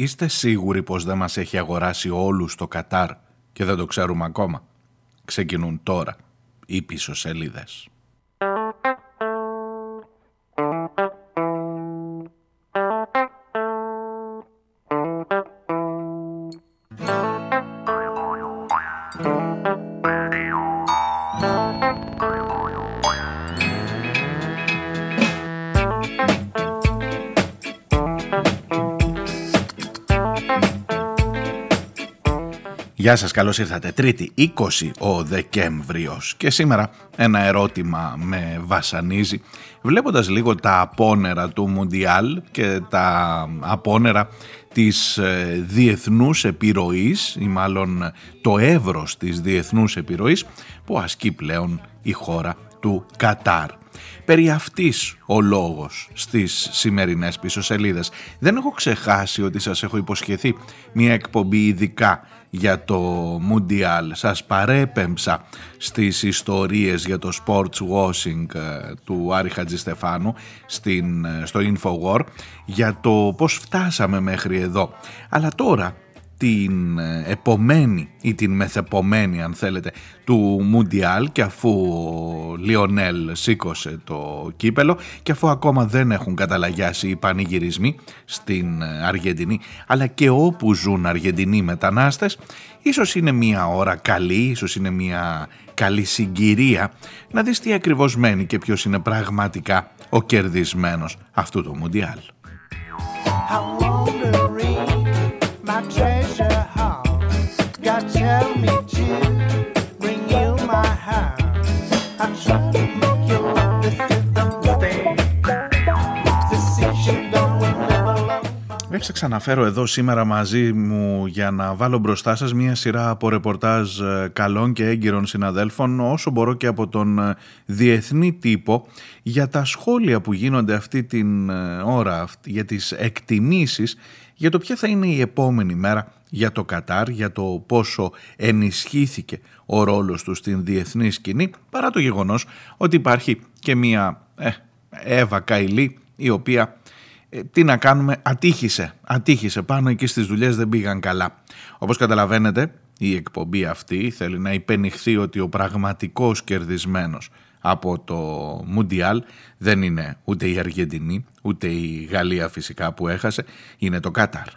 Είστε σίγουροι πως δεν μας έχει αγοράσει όλους το Κατάρ και δεν το ξέρουμε ακόμα; Ξεκινούν τώρα οι πίσω σελίδες. Γεια σας, καλώς ήρθατε. Τρίτη, 20 ο Δεκέμβριος και σήμερα ένα ερώτημα με βασανίζει βλέποντας λίγο τα απόνερα του Μουντιάλ και τα απόνερα της ε, διεθνούς επιρροής ή μάλλον το εύρος της διεθνούς επιρροής που ασκεί πλέον η χώρα του Κατάρ. Περί αυτής ο λόγος στις σημερινές πίσω σελίδες. Δεν έχω ξεχάσει ότι σας έχω υποσχεθεί μια εκπομπή ειδικά για το Μουντιάλ. Σας παρέπεμψα στις ιστορίες για το sports washing ε, του Άρη Χατζηστεφάνου στην, ε, στο Infowar για το πώς φτάσαμε μέχρι εδώ. Αλλά τώρα την ε, επομένη ή την μεθεπομένη αν θέλετε του Μουντιάλ και αφού ο Λιονέλ σήκωσε το κύπελο και αφού ακόμα δεν έχουν καταλαγιάσει οι πανηγυρισμοί στην ε, Αργεντινή αλλά και όπου ζουν Αργεντινοί μετανάστες ίσως είναι μια ώρα καλή, ίσως είναι μια καλή συγκυρία να δεις τι ακριβώς μένει και ποιος είναι πραγματικά ο κερδισμένος αυτού του Μουντιάλ. Έψαξα να φέρω εδώ σήμερα μαζί μου για να βάλω μπροστά σας μία σειρά από ρεπορτάζ ε, καλών και έγκυρων συναδέλφων όσο μπορώ και από τον ε, διεθνή τύπο για τα σχόλια που γίνονται αυτή την ε, ώρα για τις εκτιμήσεις για το ποια θα είναι η επόμενη μέρα για το Κατάρ, για το πόσο ενισχύθηκε ο ρόλος του στην διεθνή σκηνή παρά το γεγονός ότι υπάρχει και μία ε, Εύα Καηλή η οποία ε, τι να κάνουμε, ατύχησε, ατύχησε πάνω εκεί στις δουλειές δεν πήγαν καλά. Όπως καταλαβαίνετε η εκπομπή αυτή θέλει να υπενηχθεί ότι ο πραγματικός κερδισμένος από το Μουντιάλ δεν είναι ούτε η Αργεντινή ούτε η Γαλλία φυσικά που έχασε, είναι το Κάταρ.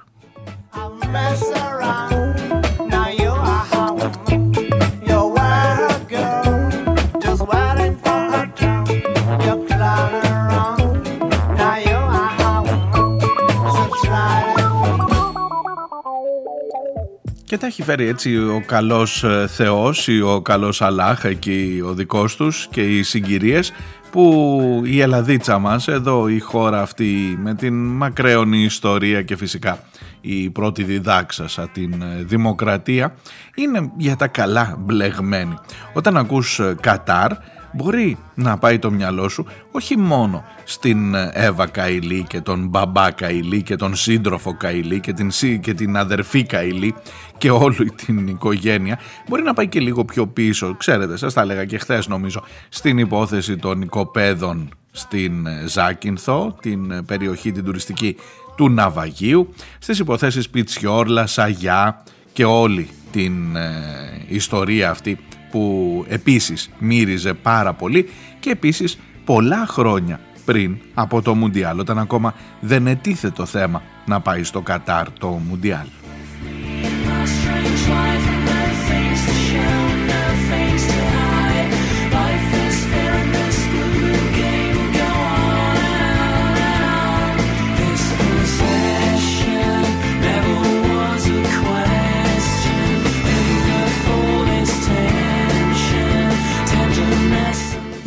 Και τα έχει φέρει έτσι ο καλός ε, Θεός ή ο καλός Αλάχ εκεί ο δικός τους και οι συγκυρίες που η Ελλαδίτσα μας, εδώ η χώρα αυτή με την μακραίωνη ιστορία και φυσικά η πρώτη διδάξασα την ε, δημοκρατία είναι για τα καλά μπλεγμένη. Όταν ακούς ε, Κατάρ μπορεί να πάει το μυαλό σου όχι μόνο στην Εύα Καηλή και τον μπαμπά Καηλή και τον σύντροφο Καηλή και την, και την αδερφή Καηλή και όλη την οικογένεια μπορεί να πάει και λίγο πιο πίσω ξέρετε σας τα έλεγα και χθες νομίζω στην υπόθεση των οικοπαίδων στην Ζάκυνθο την περιοχή την τουριστική του Ναυαγίου στις υποθέσεις Πιτσιόρλα, Σαγιά και όλη την ε, ιστορία αυτή που επίσης μύριζε πάρα πολύ και επίσης πολλά χρόνια πριν από το Μουντιάλ όταν ακόμα δεν ετίθε το θέμα να πάει στο Κατάρ το Μουντιάλ.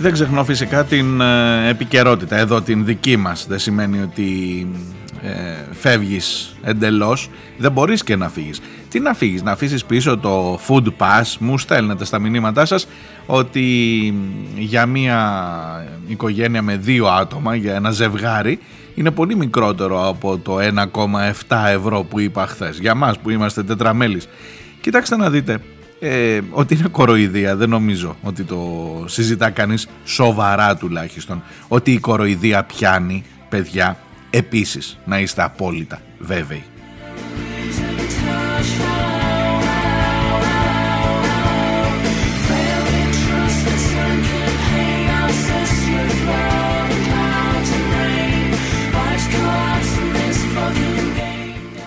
Δεν ξεχνώ φυσικά την ε, επικαιρότητα εδώ την δική μας. Δεν σημαίνει ότι ε, φεύγεις εντελώς. Δεν μπορείς και να φύγεις. Τι να φύγεις, να αφήσεις πίσω το food pass. Μου στέλνετε στα μηνύματά σας ότι για μια οικογένεια με δύο άτομα, για ένα ζευγάρι, είναι πολύ μικρότερο από το 1,7 ευρώ που είπα χθες. Για μας που είμαστε τετραμέλης. Κοιτάξτε να δείτε, ε, ότι είναι κοροϊδία. Δεν νομίζω ότι το συζητά κανείς σοβαρά τουλάχιστον. Ότι η κοροϊδία πιάνει, παιδιά, επίσης να είστε απόλυτα βέβαιοι.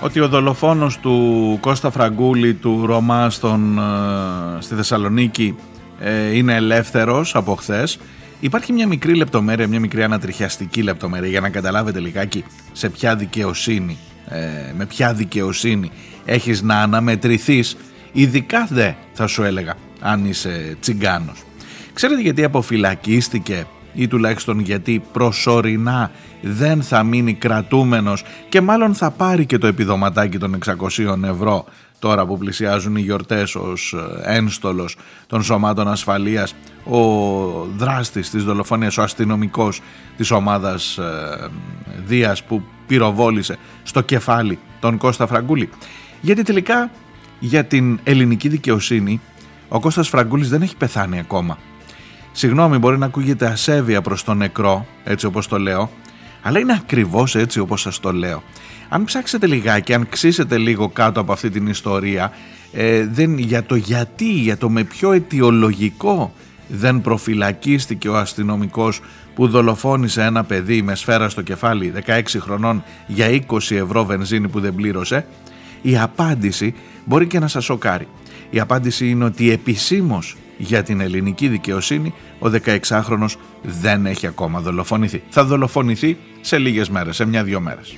Ότι ο δολοφόνος του Κώστα Φραγκούλη του Ρωμά στον, ε, στη Θεσσαλονίκη ε, είναι ελεύθερος από χθες. Υπάρχει μια μικρή λεπτομέρεια, μια μικρή ανατριχιαστική λεπτομέρεια για να καταλάβετε λιγάκι σε ποια δικαιοσύνη, ε, με ποια δικαιοσύνη έχεις να αναμετρηθείς, ειδικά δε θα σου έλεγα αν είσαι τσιγκάνος. Ξέρετε γιατί αποφυλακίστηκε ή τουλάχιστον γιατί προσωρινά δεν θα μείνει κρατούμενος και μάλλον θα πάρει και το επιδοματάκι των 600 ευρώ τώρα που πλησιάζουν οι γιορτές ως ε, ένστολος των σωμάτων ασφαλείας ο δράστης της δολοφονίας, ο αστυνομικός της ομάδας ε, Δίας που πυροβόλησε στο κεφάλι τον Κώστα Φραγκούλη. Γιατί τελικά για την ελληνική δικαιοσύνη ο Κώστας Φραγκούλης δεν έχει πεθάνει ακόμα. Συγγνώμη μπορεί να ακούγεται ασέβεια προς τον νεκρό, έτσι όπως το λέω, αλλά είναι ακριβώς έτσι όπως σας το λέω. Αν ψάξετε λιγάκι, αν ξύσετε λίγο κάτω από αυτή την ιστορία ε, δεν, για το γιατί, για το με ποιο αιτιολογικό δεν προφυλακίστηκε ο αστυνομικός που δολοφόνησε ένα παιδί με σφαίρα στο κεφάλι 16 χρονών για 20 ευρώ βενζίνη που δεν πλήρωσε, η απάντηση μπορεί και να σας σοκάρει. Η απάντηση είναι ότι επισήμως για την ελληνική δικαιοσύνη ο 16χρονος δεν έχει ακόμα δολοφονηθεί. Θα δολοφονηθεί σε λίγες μέρες, σε μια-δυο μέρες.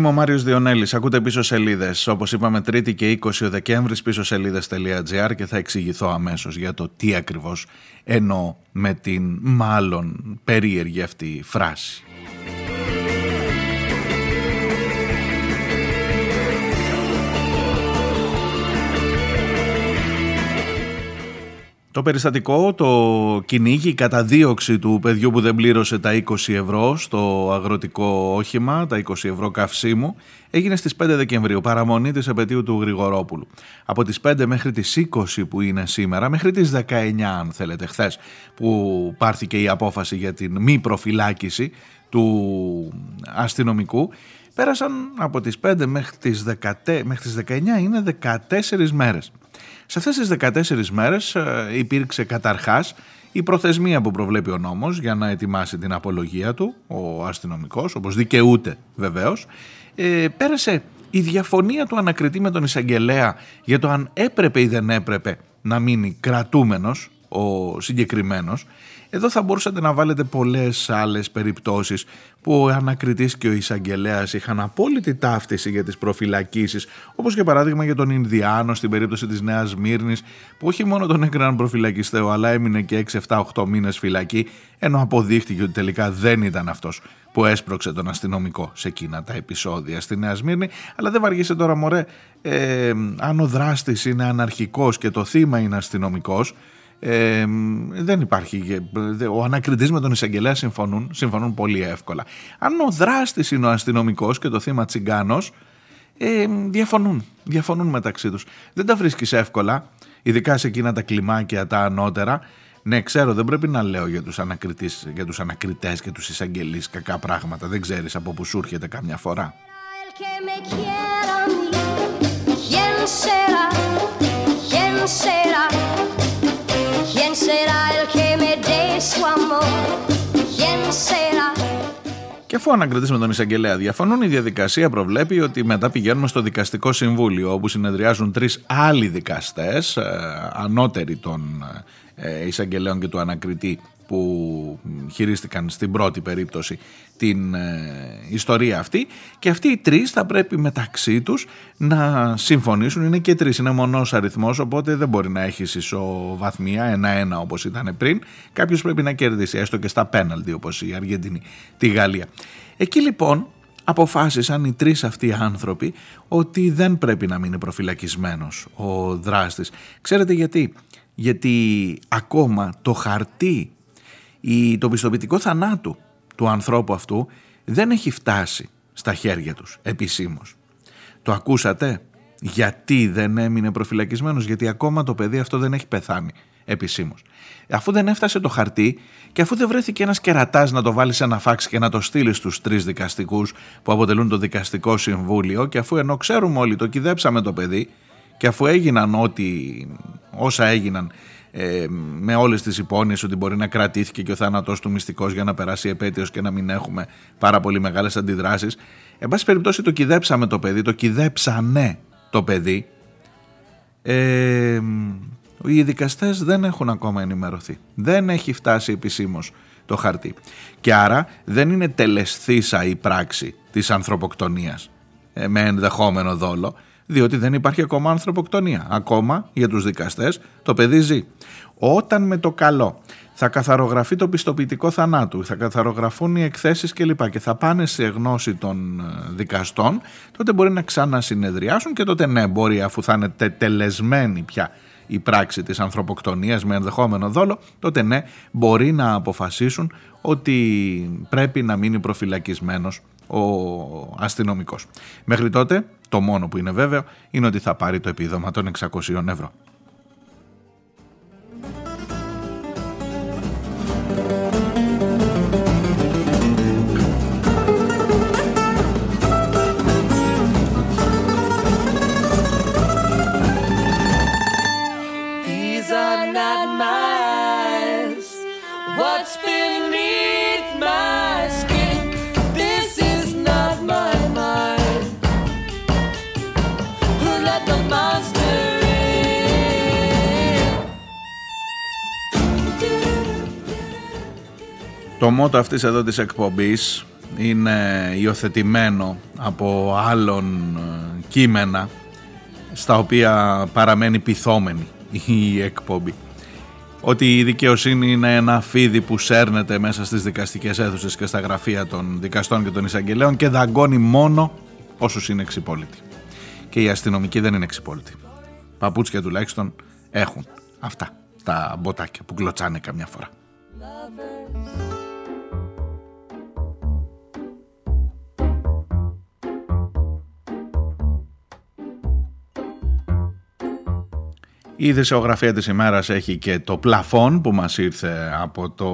Είμαι ο Μάριος Διονέλης. Ακούτε πίσω σελίδες. Όπως είπαμε 3η και 20 ο Δεκέμβρης πίσω σελίδες.gr και θα εξηγηθώ αμέσως για το τι ακριβώς εννοώ με την μάλλον περίεργη αυτή φράση. Το περιστατικό, το κυνήγι, η καταδίωξη του παιδιού που δεν πλήρωσε τα 20 ευρώ στο αγροτικό όχημα, τα 20 ευρώ καυσίμου, έγινε στις 5 Δεκεμβρίου, παραμονή της επαιτίου του Γρηγορόπουλου. Από τις 5 μέχρι τις 20 που είναι σήμερα, μέχρι τις 19 αν θέλετε χθες, που πάρθηκε η απόφαση για την μη προφυλάκηση του αστυνομικού, πέρασαν από τις 5 μέχρι τις, 10, μέχρι τις 19 είναι 14 μέρες. Σε αυτές τις 14 μέρες ε, υπήρξε καταρχάς η προθεσμία που προβλέπει ο νόμος για να ετοιμάσει την απολογία του, ο αστυνομικός, όπως δικαιούται βεβαίως, ε, πέρασε η διαφωνία του ανακριτή με τον εισαγγελέα για το αν έπρεπε ή δεν έπρεπε να μείνει κρατούμενος ο συγκεκριμένος εδώ θα μπορούσατε να βάλετε πολλές άλλες περιπτώσεις που ο ανακριτής και ο εισαγγελέας είχαν απόλυτη ταύτιση για τις προφυλακίσεις, όπως για παράδειγμα για τον Ινδιάνο στην περίπτωση της Νέας Μύρνης, που όχι μόνο τον έκαναν προφυλακιστέο, αλλά έμεινε και 6, 7, 8 μήνες φυλακή, ενώ αποδείχτηκε ότι τελικά δεν ήταν αυτός που έσπρωξε τον αστυνομικό σε εκείνα τα επεισόδια στη Νέα Σμύρνη. Αλλά δεν βαργείσαι τώρα, μωρέ, ε, αν ο δράστης είναι αναρχικός και το θύμα είναι αστυνομικός, ε, δεν υπάρχει. Ο ανακριτής με τον εισαγγελέα συμφωνούν, συμφωνούν πολύ εύκολα. Αν ο δράστης είναι ο αστυνομικός και το θύμα τσιγκάνος, ε, διαφωνούν. Διαφωνούν μεταξύ τους. Δεν τα βρίσκεις εύκολα, ειδικά σε εκείνα τα κλιμάκια τα ανώτερα. Ναι, ξέρω, δεν πρέπει να λέω για τους, ανακριτές, για τους ανακριτές και τους εισαγγελείς κακά πράγματα. Δεν ξέρεις από που σου έρχεται καμιά φορά. Και αφού ανακριτή με τον εισαγγελέα διαφωνούν, η διαδικασία προβλέπει ότι μετά πηγαίνουμε στο δικαστικό συμβούλιο, όπου συνεδριάζουν τρεις άλλοι δικαστές, ε, ανώτεροι των ε, εισαγγελέων και του ανακριτή που χειρίστηκαν στην πρώτη περίπτωση την ε, ιστορία αυτή και αυτοί οι τρεις θα πρέπει μεταξύ τους να συμφωνήσουν, είναι και τρεις, είναι μονός αριθμός οπότε δεν μπορεί να έχεις ισοβαθμία, ένα-ένα όπως ήταν πριν, κάποιος πρέπει να κερδίσει έστω και στα πέναλτι όπως η Αργεντινή, τη Γαλλία. Εκεί λοιπόν αποφάσισαν οι τρεις αυτοί άνθρωποι ότι δεν πρέπει να μείνει προφυλακισμένος ο δράστης. Ξέρετε γιατί, γιατί ακόμα το χαρτί η, το πιστοποιητικό θανάτου του ανθρώπου αυτού δεν έχει φτάσει στα χέρια τους επισήμως. Το ακούσατε; Γιατί δεν έμεινε προφυλακισμένος, γιατί ακόμα το παιδί αυτό δεν έχει πεθάνει επισήμως. Αφού δεν έφτασε το χαρτί και αφού δεν βρέθηκε ένας κερατάς να το βάλει σε ένα φάξ και να το στείλει στους τρεις δικαστικούς που αποτελούν το δικαστικό συμβούλιο, και αφού ενώ ξέρουμε όλοι το κυδέψαμε το παιδί, και αφού έγιναν ό,τι, όσα έγιναν ε, με όλες τις υπόνοιες ότι μπορεί να κρατήθηκε και ο θάνατός του μυστικός για να περάσει επέτειος και να μην έχουμε πάρα πολύ μεγάλες αντιδράσεις. Εν πάση περιπτώσει το κυδέψαμε το παιδί το κυδέψανε το παιδί. Ε, οι δικαστές δεν έχουν ακόμα ενημερωθεί. Δεν έχει φτάσει επισήμως το χαρτί. Και άρα δεν είναι τελεσθήσα η πράξη της ανθρωποκτονίας ε, με ενδεχόμενο δόλο διότι δεν υπάρχει ακόμα ανθρωποκτονία. Ακόμα για τους δικαστές το παιδί ζει. Όταν με το καλό θα καθαρογραφεί το πιστοποιητικό θανάτου, θα καθαρογραφούν οι εκθέσεις κλπ. και θα πάνε σε γνώση των ε, δικαστών, τότε μπορεί να ξανασυνεδριάσουν και τότε ναι, μπορεί αφού θα είναι τελεσμένη πια η πράξη της ανθρωποκτονίας με ενδεχόμενο δόλο, τότε ναι, μπορεί να αποφασίσουν ότι πρέπει να μείνει προφυλακισμένος ο αστυνομικός. Μέχρι τότε το μόνο που είναι βέβαιο είναι ότι θα πάρει το επίδομα των 600 ευρώ. Το μότο αυτής εδώ της εκπομπής είναι υιοθετημένο από άλλων ε, κείμενα στα οποία παραμένει πειθόμενη η εκπομπή. Ότι η δικαιοσύνη είναι ένα φίδι που σέρνεται μέσα στις δικαστικές αίθουσες και στα γραφεία των δικαστών και των εισαγγελέων και δαγκώνει μόνο όσους είναι εξυπόλυτοι. Και οι αστυνομικοί δεν είναι εξυπόλυτοι. Παπούτσια τουλάχιστον έχουν αυτά τα μποτάκια που κλωτσάνε καμιά φορά. Η δισεογραφία της ημέρας έχει και το πλαφόν που μας ήρθε από, το,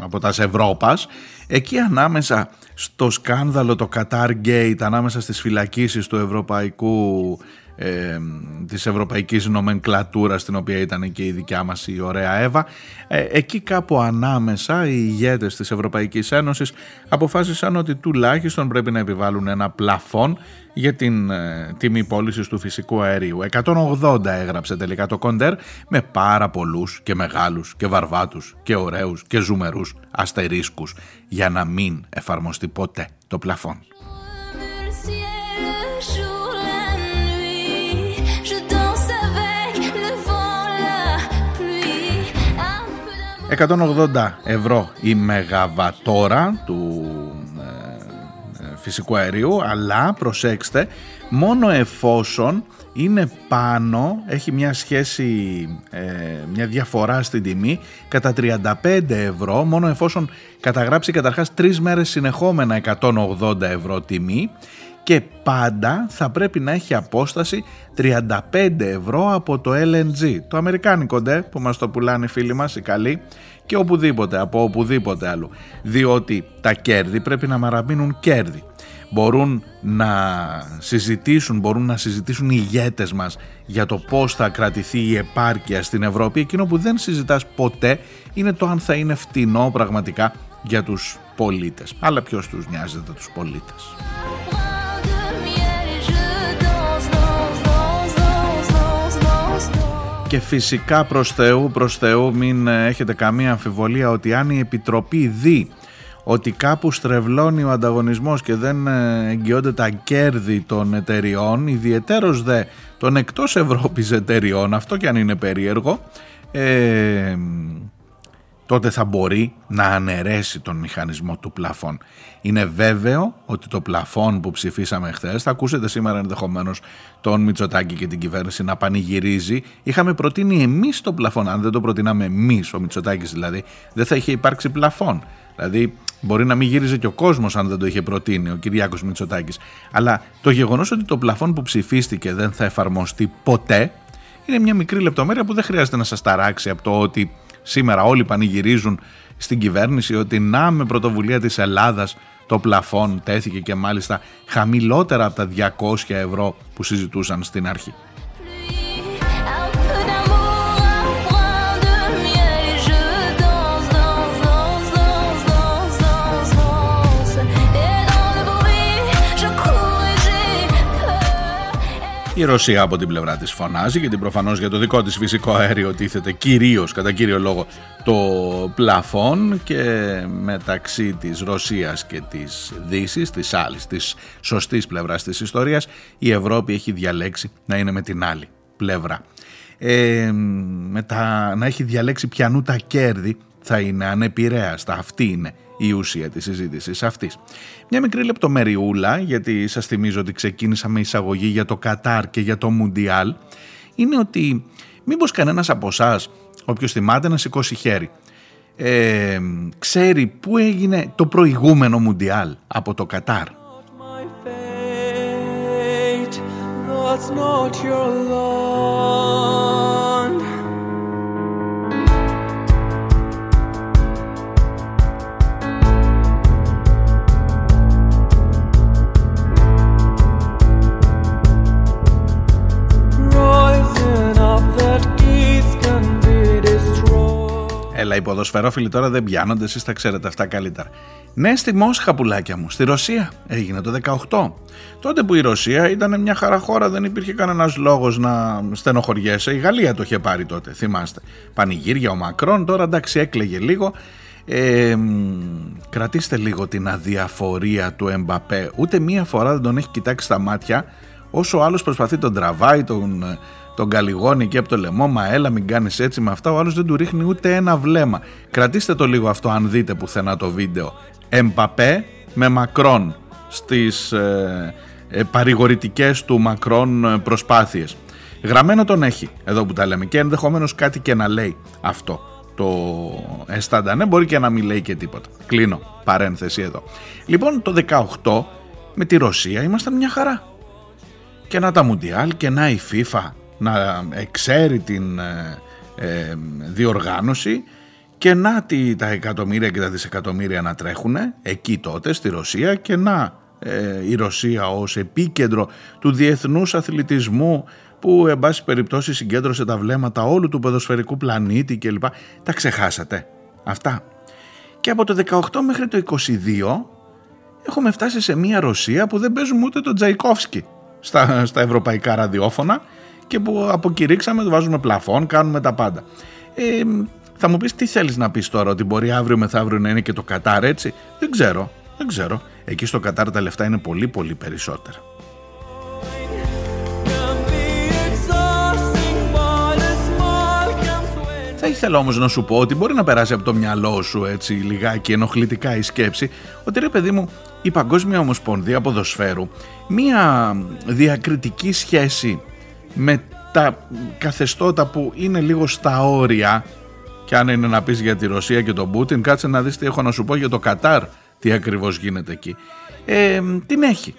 από τας Ευρώπας. Εκεί ανάμεσα στο σκάνδαλο το Qatar Gate, ανάμεσα στις φυλακίσεις του Ευρωπαϊκού ε, της ευρωπαϊκής νομενκλατούρας στην οποία ήταν και η δικιά μας η ωραία Εύα. Ε, εκεί κάπου ανάμεσα οι ηγέτες της Ευρωπαϊκής Ένωσης αποφάσισαν ότι τουλάχιστον πρέπει να επιβάλλουν ένα πλαφόν για την ε, τιμή πώλησης του φυσικού αερίου. 180 έγραψε τελικά το κοντέρ με πάρα πολλούς και μεγάλους και βαρβάτους και ωραίους και ζουμερούς αστερίσκους για να μην εφαρμοστεί ποτέ το πλαφόν 180 ευρώ η μεγαβατόρα του ε, ε, φυσικού αερίου αλλά προσέξτε μόνο εφόσον είναι πάνω, έχει μια σχέση, ε, μια διαφορά στην τιμή κατά 35 ευρώ μόνο εφόσον καταγράψει καταρχάς τρεις μέρες συνεχόμενα 180 ευρώ τιμή και πάντα θα πρέπει να έχει απόσταση 35 ευρώ από το LNG, το αμερικάνικο ντε που μας το πουλάνε οι φίλοι μας οι καλοί και οπουδήποτε, από οπουδήποτε άλλο. Διότι τα κέρδη πρέπει να μαραμείνουν κέρδη. Μπορούν να συζητήσουν, μπορούν να συζητήσουν οι ηγέτες μας για το πώς θα κρατηθεί η επάρκεια στην Ευρώπη. Εκείνο που δεν συζητάς ποτέ είναι το αν θα είναι φτηνό πραγματικά για τους πολίτες. Αλλά ποιος τους νοιάζεται τους πολίτες. Και φυσικά προς Θεού, προς Θεού μην ε, έχετε καμία αμφιβολία ότι αν η Επιτροπή δει ότι κάπου στρεβλώνει ο ανταγωνισμός και δεν ε, εγγυώνται τα κέρδη των εταιριών, ιδιαιτέρως δε των εκτός Ευρώπης εταιριών, αυτό και αν είναι περίεργο, ε, τότε θα μπορεί να αναιρέσει τον μηχανισμό του πλαφών. Είναι βέβαιο ότι το πλαφόν που ψηφίσαμε χθες, θα ακούσετε σήμερα ενδεχομένως τον Μητσοτάκη και την κυβέρνηση να πανηγυρίζει. Είχαμε προτείνει εμείς το πλαφόν. Αν δεν το προτείναμε εμείς, ο Μητσοτάκης δηλαδή, δεν θα είχε υπάρξει πλαφόν. Δηλαδή Μπορεί να μην γύριζε και ο κόσμος αν δεν το είχε προτείνει ο Κυριάκος Μητσοτάκης. Αλλά το γεγονός ότι το πλαφόν που ψηφίστηκε δεν θα εφαρμοστεί ποτέ είναι μια μικρή λεπτομέρεια που δεν χρειάζεται να σας ταράξει από το ότι σήμερα όλοι πανηγυρίζουν στην κυβέρνηση ότι να με πρωτοβουλία της Ελλάδας το πλαφόν τέθηκε και μάλιστα χαμηλότερα από τα 200 ευρώ που συζητούσαν στην αρχή. Η Ρωσία από την πλευρά της φωνάζει γιατί προφανώς για το δικό της φυσικό αέριο τίθεται κυρίως κατά κύριο λόγο το πλαφόν και μεταξύ της Ρωσίας και της Δύσης, της άλλης, της σωστής πλευράς της ιστορίας η Ευρώπη έχει διαλέξει να είναι με την άλλη πλευρά. Ε, με τα, να έχει διαλέξει πιανού τα κέρδη θα είναι ανεπηρέαστα. Αυτή είναι η ουσία της συζήτησης αυτής. Μια μικρή λεπτομεριούλα, γιατί σας θυμίζω ότι ξεκίνησα με εισαγωγή για το Κατάρ και για το Μουντιάλ, είναι ότι μήπως κανένας από εσάς, όποιος θυμάται να σηκώσει χέρι, ε, ξέρει πού έγινε το προηγούμενο Μουντιάλ από το Κατάρ; Έλα, οι ποδοσφαιρόφιλοι τώρα δεν πιάνονται, εσείς τα ξέρετε αυτά καλύτερα. Ναι, στη Μόσχα, πουλάκια μου, στη Ρωσία έγινε το 18. Τότε που η Ρωσία ήταν μια χαρά χώρα, δεν υπήρχε κανένας λόγος να στενοχωριέσαι. Η Γαλλία το είχε πάρει τότε, θυμάστε. Πανηγύρια ο Μακρόν, τώρα εντάξει έκλαιγε λίγο. Ε, κρατήστε λίγο την αδιαφορία του Εμπαπέ. Ούτε μία φορά δεν τον έχει κοιτάξει στα μάτια όσο ο άλλος προσπαθεί τον τραβάει, τον τον καλυγόνι και από το λαιμό, μα έλα μην κάνεις έτσι με αυτά, ο άλλος δεν του ρίχνει ούτε ένα βλέμμα. Κρατήστε το λίγο αυτό αν δείτε πουθενά το βίντεο. Εμπαπέ με Μακρόν στις ε, ε, παρηγορητικές του Μακρόν ε, προσπάθειες. Γραμμένο τον έχει εδώ που τα λέμε και ενδεχομένως κάτι και να λέει αυτό το αισθάντα. μπορεί και να μην λέει και τίποτα. Κλείνω παρένθεση εδώ. Λοιπόν το 18 με τη Ρωσία ήμασταν μια χαρά. Και να τα Μουντιάλ και να η FIFA να εξέρει την ε, ε, διοργάνωση και να τα εκατομμύρια και τα δισεκατομμύρια να τρέχουν εκεί τότε στη Ρωσία και να ε, η Ρωσία ως επίκεντρο του διεθνούς αθλητισμού που εν πάση περιπτώσει συγκέντρωσε τα βλέμματα όλου του ποδοσφαιρικού πλανήτη κλπ. Τα ξεχάσατε αυτά. Και από το 18 μέχρι το 22 έχουμε φτάσει σε μια Ρωσία που δεν παίζουμε ούτε τον Τζαϊκόφσκι στα, στα ευρωπαϊκά ραδιόφωνα και που αποκηρύξαμε, βάζουμε πλαφόν, κάνουμε τα πάντα. Ε, θα μου πεις τι θέλεις να πεις τώρα, ότι μπορεί αύριο μεθαύριο να είναι και το Κατάρ έτσι; Δεν ξέρω, δεν ξέρω. Εκεί στο Κατάρ τα λεφτά είναι πολύ πολύ περισσότερα. Θα ήθελα όμως να σου πω ότι μπορεί να περάσει από το μυαλό σου έτσι λιγάκι ενοχλητικά η σκέψη ότι ρε παιδί μου η Παγκόσμια Ομοσπονδία Ποδοσφαίρου μία διακριτική σχέση με τα καθεστώτα που είναι λίγο στα όρια και αν είναι να πεις για τη Ρωσία και τον Πούτιν κάτσε να δεις τι έχω να σου πω για το Κατάρ τι ακριβώς γίνεται εκεί ε, την έχει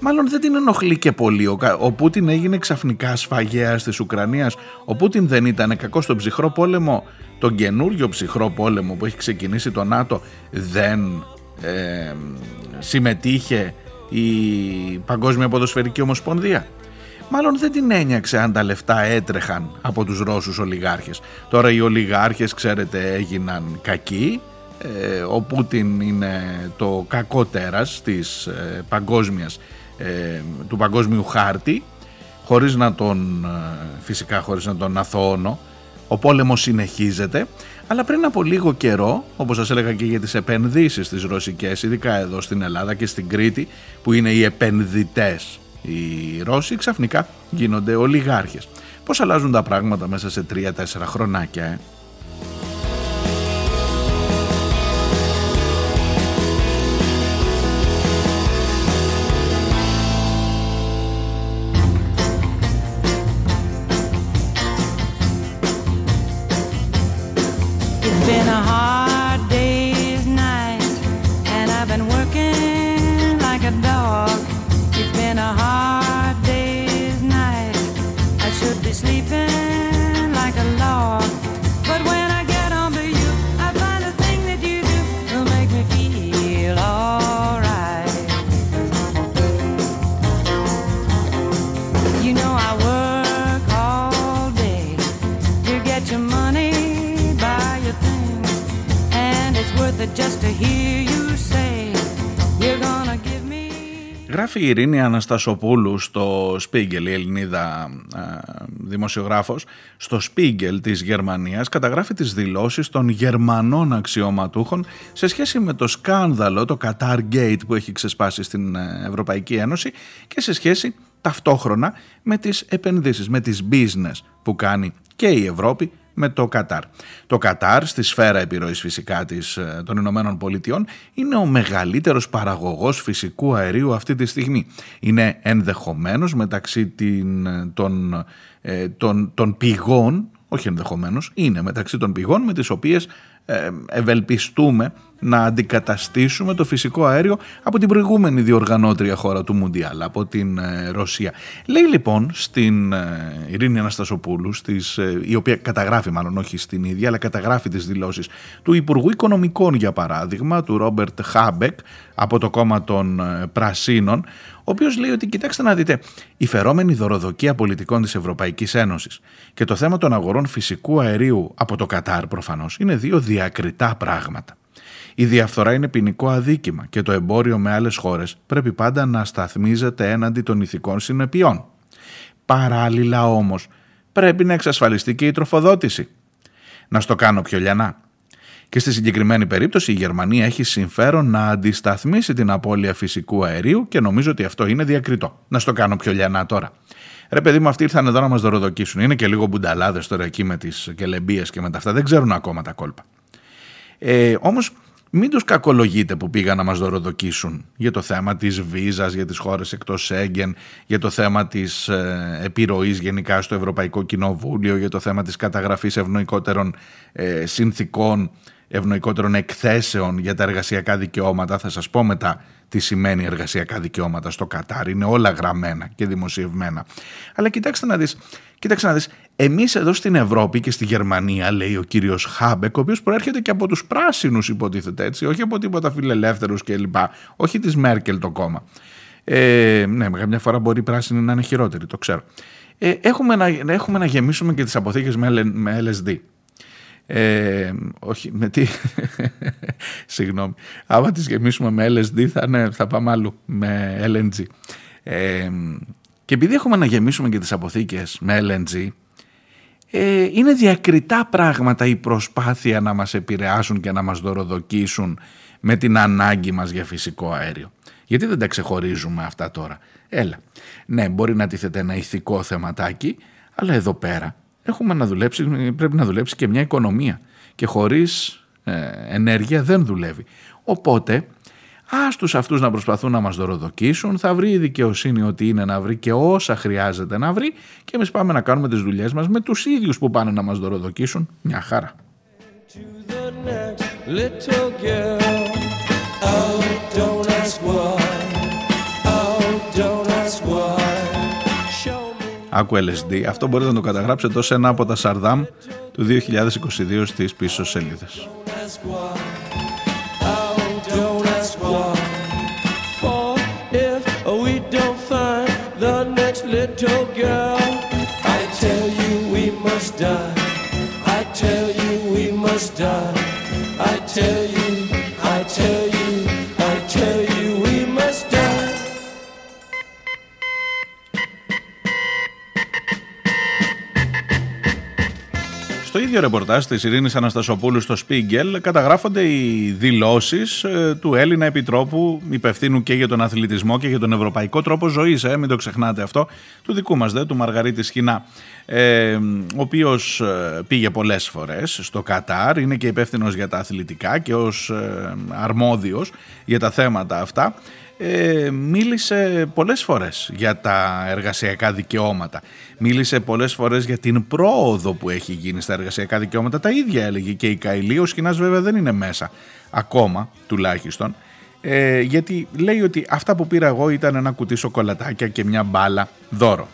Μάλλον δεν την ενοχλεί και πολύ. Ο, ο Πούτιν έγινε ξαφνικά σφαγέας της Ουκρανίας. Ο Πούτιν δεν ήταν κακός στον ψυχρό πόλεμο. Τον καινούριο ψυχρό πόλεμο που έχει ξεκινήσει το ΝΑΤΟ δεν ε, συμμετείχε η Παγκόσμια Ποδοσφαιρική Ομοσπονδία μάλλον δεν την ένιαξε αν τα λεφτά έτρεχαν από τους Ρώσους ολιγάρχες. Τώρα οι ολιγάρχες ξέρετε έγιναν κακοί, ε, ο Πούτιν είναι το κακό τέρας της, ε, παγκόσμιας, ε, του παγκόσμιου χάρτη, χωρίς να τον, φυσικά χωρίς να τον αθωώνω, ο πόλεμος συνεχίζεται, αλλά πριν από λίγο καιρό, όπως σας έλεγα και για τις επενδύσεις της ρωσικές, ειδικά εδώ στην Ελλάδα και στην Κρήτη, που είναι οι επενδυτές οι Ρώσοι ξαφνικά γίνονται ολιγάρχες. Πώς αλλάζουν τα πράγματα μέσα σε 3-4 χρονάκια, ε; Ειρήνη Αναστασοπούλου στο Spiegel, η Ελληνίδα δημοσιογράφος, στο Spiegel της Γερμανίας καταγράφει τις δηλώσεις των Γερμανών αξιωματούχων σε σχέση με το σκάνδαλο, το Qatar Gate που έχει ξεσπάσει στην ε, Ευρωπαϊκή Ένωση και σε σχέση ταυτόχρονα με τις επενδύσεις, με τις business που κάνει και η Ευρώπη με το Κατάρ. Το Κατάρ στη σφαίρα επιρροής φυσικά της, ε, των Ηνωμένων Πολιτειών είναι ο μεγαλύτερος παραγωγός φυσικού αερίου αυτή τη στιγμή. Είναι ενδεχομένως μεταξύ την, ε, των, ε, των, των πηγών, όχι ενδεχομένως, είναι μεταξύ των πηγών με τις οποίες ε, ευελπιστούμε να αντικαταστήσουμε το φυσικό αέριο από την προηγούμενη διοργανώτρια χώρα του Μουντιάλ, από την ε, Ρωσία. Λέει λοιπόν στην ε, Ειρήνη Αναστασοπούλου, στις, η οποία καταγράφει μάλλον όχι στην ίδια, αλλά καταγράφει τις δηλώσεις του Υπουργού Οικονομικών για παράδειγμα, του Ρόμπερτ Χάμπεκ από το κόμμα των Πρασίνων, ο οποίος λέει ότι κοιτάξτε να δείτε, η φερόμενη δωροδοκία πολιτικών της Ευρωπαϊκής Ένωσης και το θέμα των αγορών φυσικού αερίου από το Κατάρ προφανώς είναι δύο διακριτά πράγματα. Η διαφθορά είναι ποινικό αδίκημα και το εμπόριο με άλλες χώρες πρέπει πάντα να σταθμίζεται έναντι των ηθικών συνεπειών. Παράλληλα όμως, πρέπει να εξασφαλιστεί και η τροφοδότηση. Να στο κάνω πιο λιανά. Και στη συγκεκριμένη περίπτωση η Γερμανία έχει συμφέρον να αντισταθμίσει την απώλεια φυσικού αερίου και νομίζω ότι αυτό είναι διακριτό. Να στο κάνω πιο λιανά τώρα. Ρε παιδί μου, αυτοί ήρθαν εδώ να μας δωροδοκίσουν. Είναι και λίγο μπουνταλάδες τώρα εκεί με τις κελεμπίες και με τα αυτά. Δεν ξέρουν ακόμα τα κόλπα. Ε, Όμως μην τους κακολογείτε που πήγαν να μας δωροδοκίσουν για το θέμα της βίζας για τις χώρες εκτός Σέγγεν, για το θέμα της ε, επιρροής γενικά στο Ευρωπαϊκό Κοινοβούλιο, για το θέμα της καταγραφής ευνοϊκότερων ε, συνθήκων ευνοϊκότερων εκθέσεων για τα εργασιακά δικαιώματα. Θα σας πω μετά τι σημαίνει εργασιακά δικαιώματα στο Κατάρ. Είναι όλα γραμμένα και δημοσιευμένα. Αλλά κοιτάξτε να δεις, κοίταξε να δεις, εμείς εδώ στην Ευρώπη και στη Γερμανία, λέει ο κύριος Χάμπεκ, ο οποίος προέρχεται και από τους πράσινους υποτίθεται έτσι, όχι από τίποτα φιλελεύθερους κλπ. Όχι της Μέρκελ το κόμμα. Ε, ναι, μια φορά μπορεί η πράσινη να είναι χειρότερη, το ξέρω. Ε, έχουμε, να, έχουμε να γεμίσουμε και τις αποθήκες με, με LSD. Ε, όχι, με τι. Συγγνώμη. Άμα τις γεμίσουμε με LSD θα, ναι, θα πάμε αλλού, με LNG. Ε, και επειδή έχουμε να γεμίσουμε και τις αποθήκες με LNG, ε, είναι διακριτά πράγματα η προσπάθεια να μας επηρεάσουν και να μας δωροδοκίσουν με την ανάγκη μας για φυσικό αέριο. Γιατί δεν τα ξεχωρίζουμε αυτά τώρα. Έλα. Ναι, μπορεί να τίθεται ένα ηθικό θεματάκι, αλλά εδώ πέρα έχουμε να δουλέψει, πρέπει να δουλέψει και μια οικονομία και χωρίς ε, ενέργεια δεν δουλεύει. Οπότε ας τους αυτούς να προσπαθούν να μας δωροδοκίσουν, θα βρει η δικαιοσύνη ότι είναι να βρει και όσα χρειάζεται να βρει και εμείς πάμε να κάνουμε τις δουλειές μας με τους ίδιους που πάνε να μας δωροδοκίσουν. Μια χαρά. Άκου LSD. Αυτό μπορείτε να το καταγράψετε ως ένα από τα Σαρδάμ του 2022 στις πίσω σελίδες. Ίδιο ρεπορτάζ της Ειρήνης Αναστασοπούλου στο Spiegel καταγράφονται οι δηλώσεις ε, του Έλληνα Επιτρόπου υπευθύνου και για τον αθλητισμό και για τον ευρωπαϊκό τρόπο ζωής, ε, μην το ξεχνάτε αυτό, του δικού μας δε, του Μαργαρίτη Σχοινά, ε, ο οποίος ε, πήγε πολλές φορές στο Κατάρ, είναι και υπεύθυνος για τα αθλητικά και ως ε, αρμόδιος για τα θέματα αυτά ε, μίλησε πολλές φορές για τα εργασιακά δικαιώματα. Μίλησε πολλές φορές για την πρόοδο που έχει γίνει στα εργασιακά δικαιώματα. Τα ίδια έλεγε και η Καηλή. Ο Σκηνάς βέβαια δεν είναι μέσα ακόμα τουλάχιστον. Ε, γιατί λέει ότι αυτά που πήρα εγώ ήταν ένα κουτί σοκολατάκια και μια μπάλα δώρο.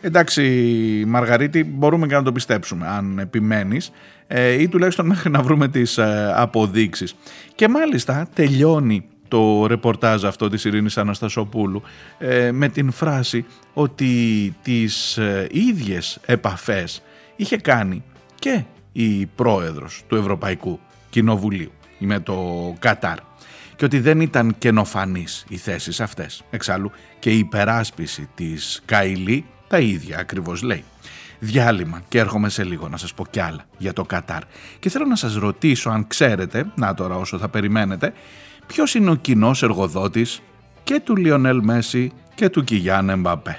Εντάξει Μαργαρίτη μπορούμε και να το πιστέψουμε αν επιμένεις ε, ή τουλάχιστον μέχρι να βρούμε τις ε, αποδείξεις. Και μάλιστα τελειώνει το ρεπορτάζ αυτό της Ειρήνης Αναστασοπούλου ε, με την φράση ότι τις ε, ίδιες επαφές είχε κάνει και η πρόεδρος του Ευρωπαϊκού Κοινοβουλίου με το Κατάρ και ότι δεν ήταν καινοφανείς οι θέσεις αυτές. Εξάλλου και η υπεράσπιση της Καϊλή τα ίδια ακριβώς λέει. Διάλειμμα και έρχομαι σε λίγο να σας πω κι άλλα για το Κατάρ. Και θέλω να σας ρωτήσω αν ξέρετε, να τώρα όσο θα περιμένετε, ποιος είναι ο κοινός εργοδότης και του Λιονέλ Μέση και του Κιγιάν Εμπαπέ;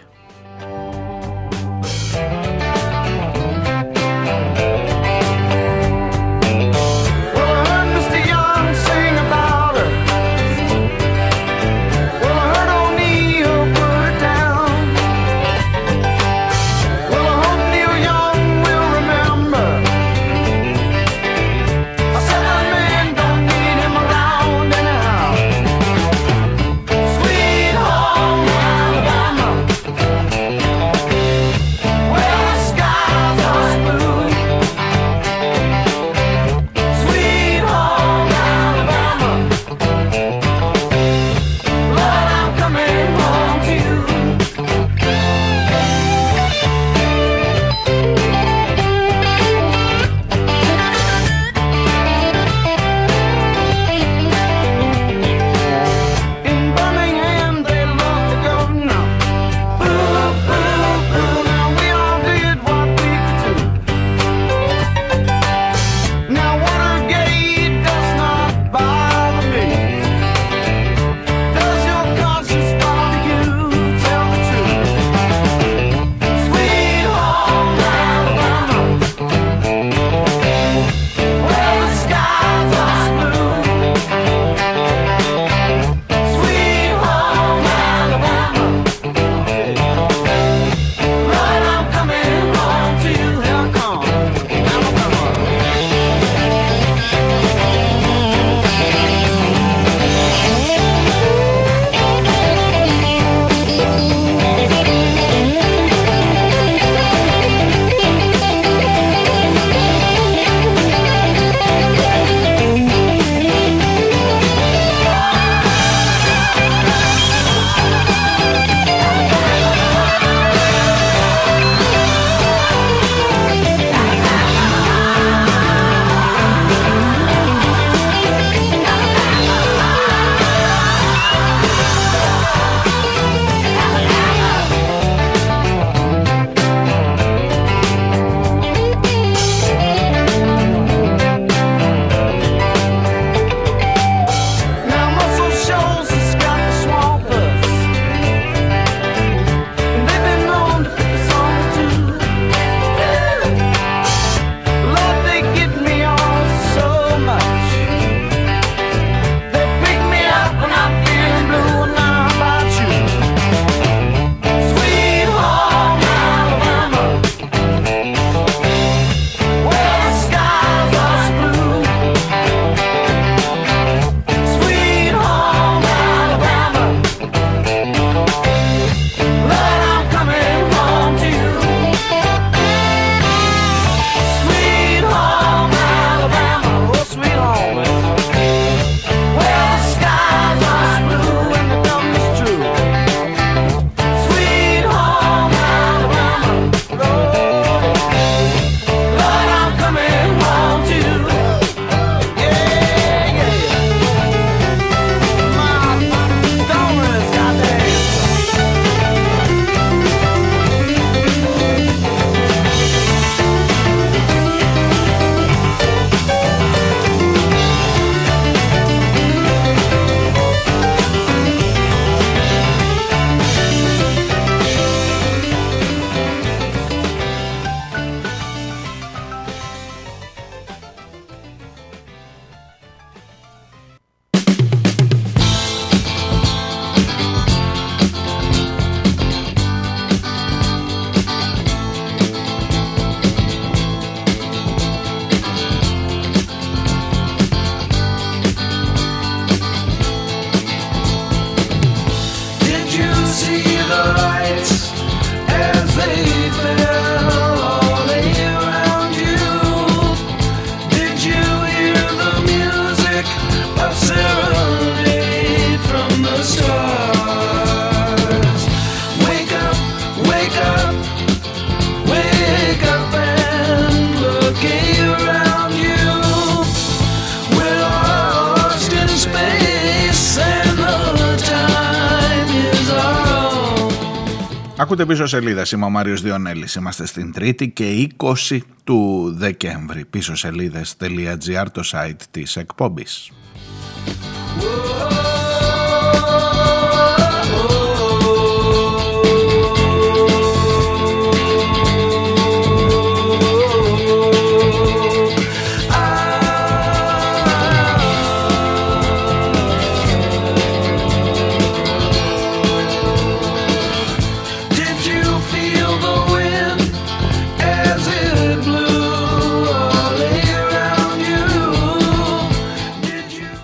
Ακούτε πίσω σελίδα, είμαι ο Μάριος Διονέλης, είμαστε στην Τρίτη και 20 του Δεκέμβρη. Πίσω σελίδες.gr το site της εκπομπής.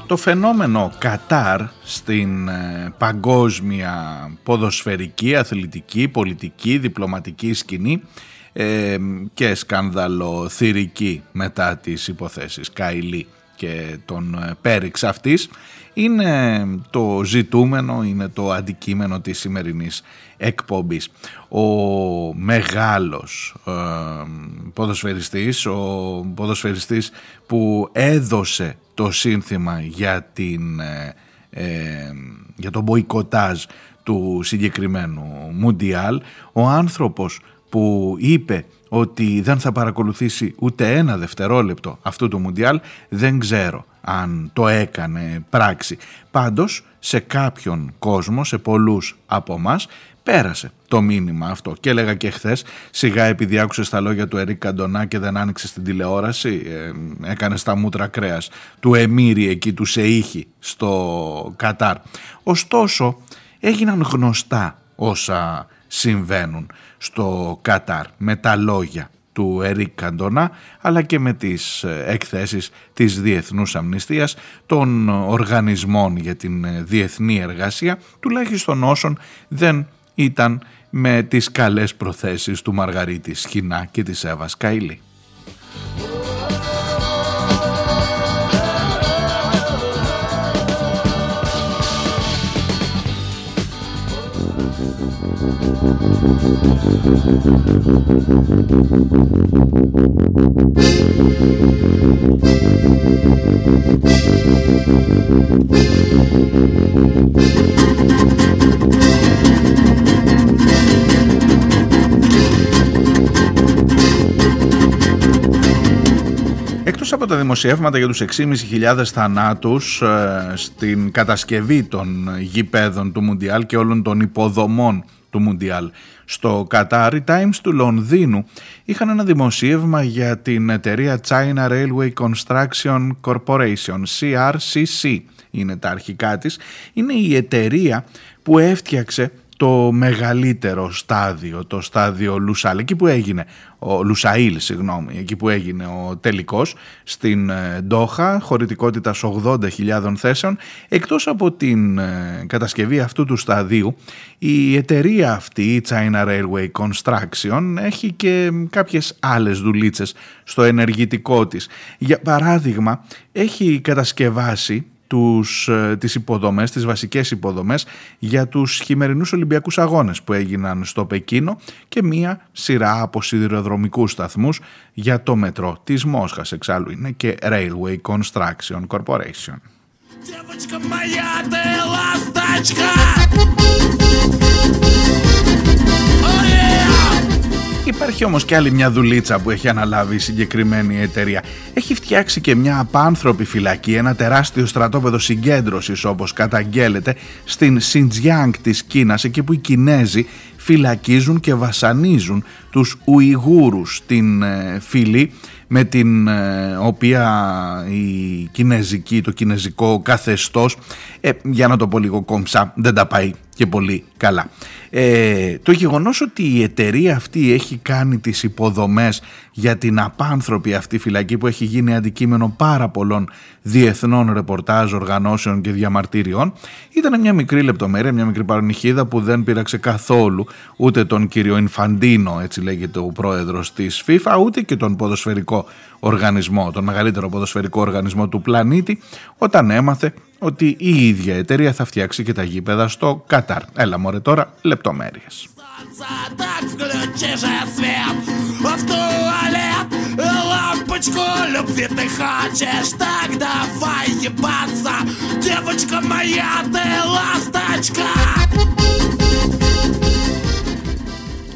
Το φαινόμενο Κατάρ στην ε, παγκόσμια ποδοσφαιρική, αθλητική, πολιτική, διπλωματική σκηνή ε, και σκανδαλοθυρική μετά τις υποθέσεις. Καϊλή και τον ε, Πέριξ αυτής είναι το ζητούμενο, είναι το αντικείμενο της σημερινής εκπομπής. Ο μεγάλος ε, ποδοσφαιριστής, ο ποδοσφαιριστής που έδωσε το σύνθημα για, την, ε, ε, για τον μποϊκοτάζ του συγκεκριμένου Μουντιάλ, ο άνθρωπος που είπε ότι δεν θα παρακολουθήσει ούτε ένα δευτερόλεπτο αυτού του Μουντιάλ, δεν ξέρω αν το έκανε πράξη. Πάντως σε κάποιον κόσμο, σε πολλούς από μας πέρασε το μήνυμα αυτό. Και έλεγα και χθες, σιγά επειδή άκουσε τα λόγια του Ερικ Καντονά και δεν άνοιξε στην τηλεόραση, ε, έκανε στα μούτρα κρέας του Εμμύρη εκεί, του Σεήχη στο Κατάρ. Ωστόσο, έγιναν γνωστά όσα συμβαίνουν στο Κατάρ με τα λόγια του Ερικ Καντονά αλλά και με τις ε, εκθέσεις της Διεθνούς Αμνηστίας των οργανισμών για την ε, διεθνή εργασία τουλάχιστον όσων δεν ήταν με τις καλές προθέσεις του Μαργαρίτη Σχοινά και της Εύας Καηλή. Εκτός από τα δημοσιεύματα για τους 6.500 θανάτους ε, στην κατασκευή των γηπέδων του Μουντιάλ και όλων των υποδομών του Μουντιάλ. Στο Κατάρ, οι Times του Λονδίνου είχαν ένα δημοσίευμα για την εταιρεία China Railway Construction Corporation, CRCC είναι τα αρχικά της, είναι η εταιρεία που έφτιαξε το μεγαλύτερο στάδιο, το στάδιο Λουσάλ, εκεί που έγινε ο Λουσαήλ, συγγνώμη, εκεί που έγινε ο τελικός στην ε, Ντόχα, χωρητικότητας 80.000 θέσεων. Εκτός από την ε, κατασκευή αυτού του σταδίου, η εταιρεία αυτή, η China Railway Construction, έχει και κάποιες άλλες δουλίτσες στο ενεργητικό της. Για παράδειγμα, έχει κατασκευάσει τους, ε, τις υποδομές, τις βασικές υποδομές για τους χειμερινούς Ολυμπιακούς Αγώνες που έγιναν στο Πεκίνο και μία σειρά από σιδηροδρομικούς σταθμούς για το μετρό της Μόσχας εξάλλου είναι και Railway Construction Corporation. Υπάρχει όμως και άλλη μια δουλίτσα που έχει αναλάβει η συγκεκριμένη εταιρεία. Έχει φτιάξει και μια απάνθρωπη φυλακή, ένα τεράστιο στρατόπεδο συγκέντρωσης όπως καταγγέλλεται στην Σιντζιάνγκ της Κίνας, εκεί που οι Κινέζοι φυλακίζουν και βασανίζουν τους Ουιγούρους στην ε, φυλή με την ε, οποία η κινέζικη, το κινέζικο καθεστώς, ε, για να το πω λίγο κόμψα, δεν τα πάει και πολύ καλά. Ε, το γεγονός ότι η εταιρεία αυτή έχει κάνει τις υποδομές για την απάνθρωπη αυτή φυλακή που έχει γίνει αντικείμενο πάρα πολλών διεθνών ρεπορτάζ, οργανώσεων και διαμαρτύριων ήταν μια μικρή λεπτομέρεια, μια μικρή παρονυχίδα που δεν πήραξε καθόλου ούτε τον κύριο Ινφαντίνο, έτσι λέγεται ο πρόεδρος της FIFA, ούτε και τον ποδοσφαιρικό οργανισμό, τον μεγαλύτερο ποδοσφαιρικό οργανισμό του πλανήτη, όταν έμαθε ότι η ίδια εταιρεία θα φτιάξει και τα γήπεδα στο Κατάρ. Έλα μωρέ τώρα λεπτομέρειες.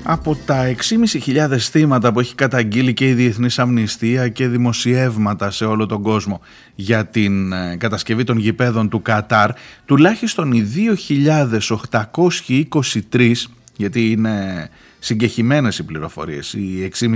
Από τα 6.500 θύματα που έχει καταγγείλει και η Διεθνής Αμνηστία και δημοσιεύματα σε όλο τον κόσμο για την ε, κατασκευή των γηπέδων του Κατάρ, τουλάχιστον οι 2.823, γιατί είναι συγκεχημένες οι πληροφορίες, οι 6.500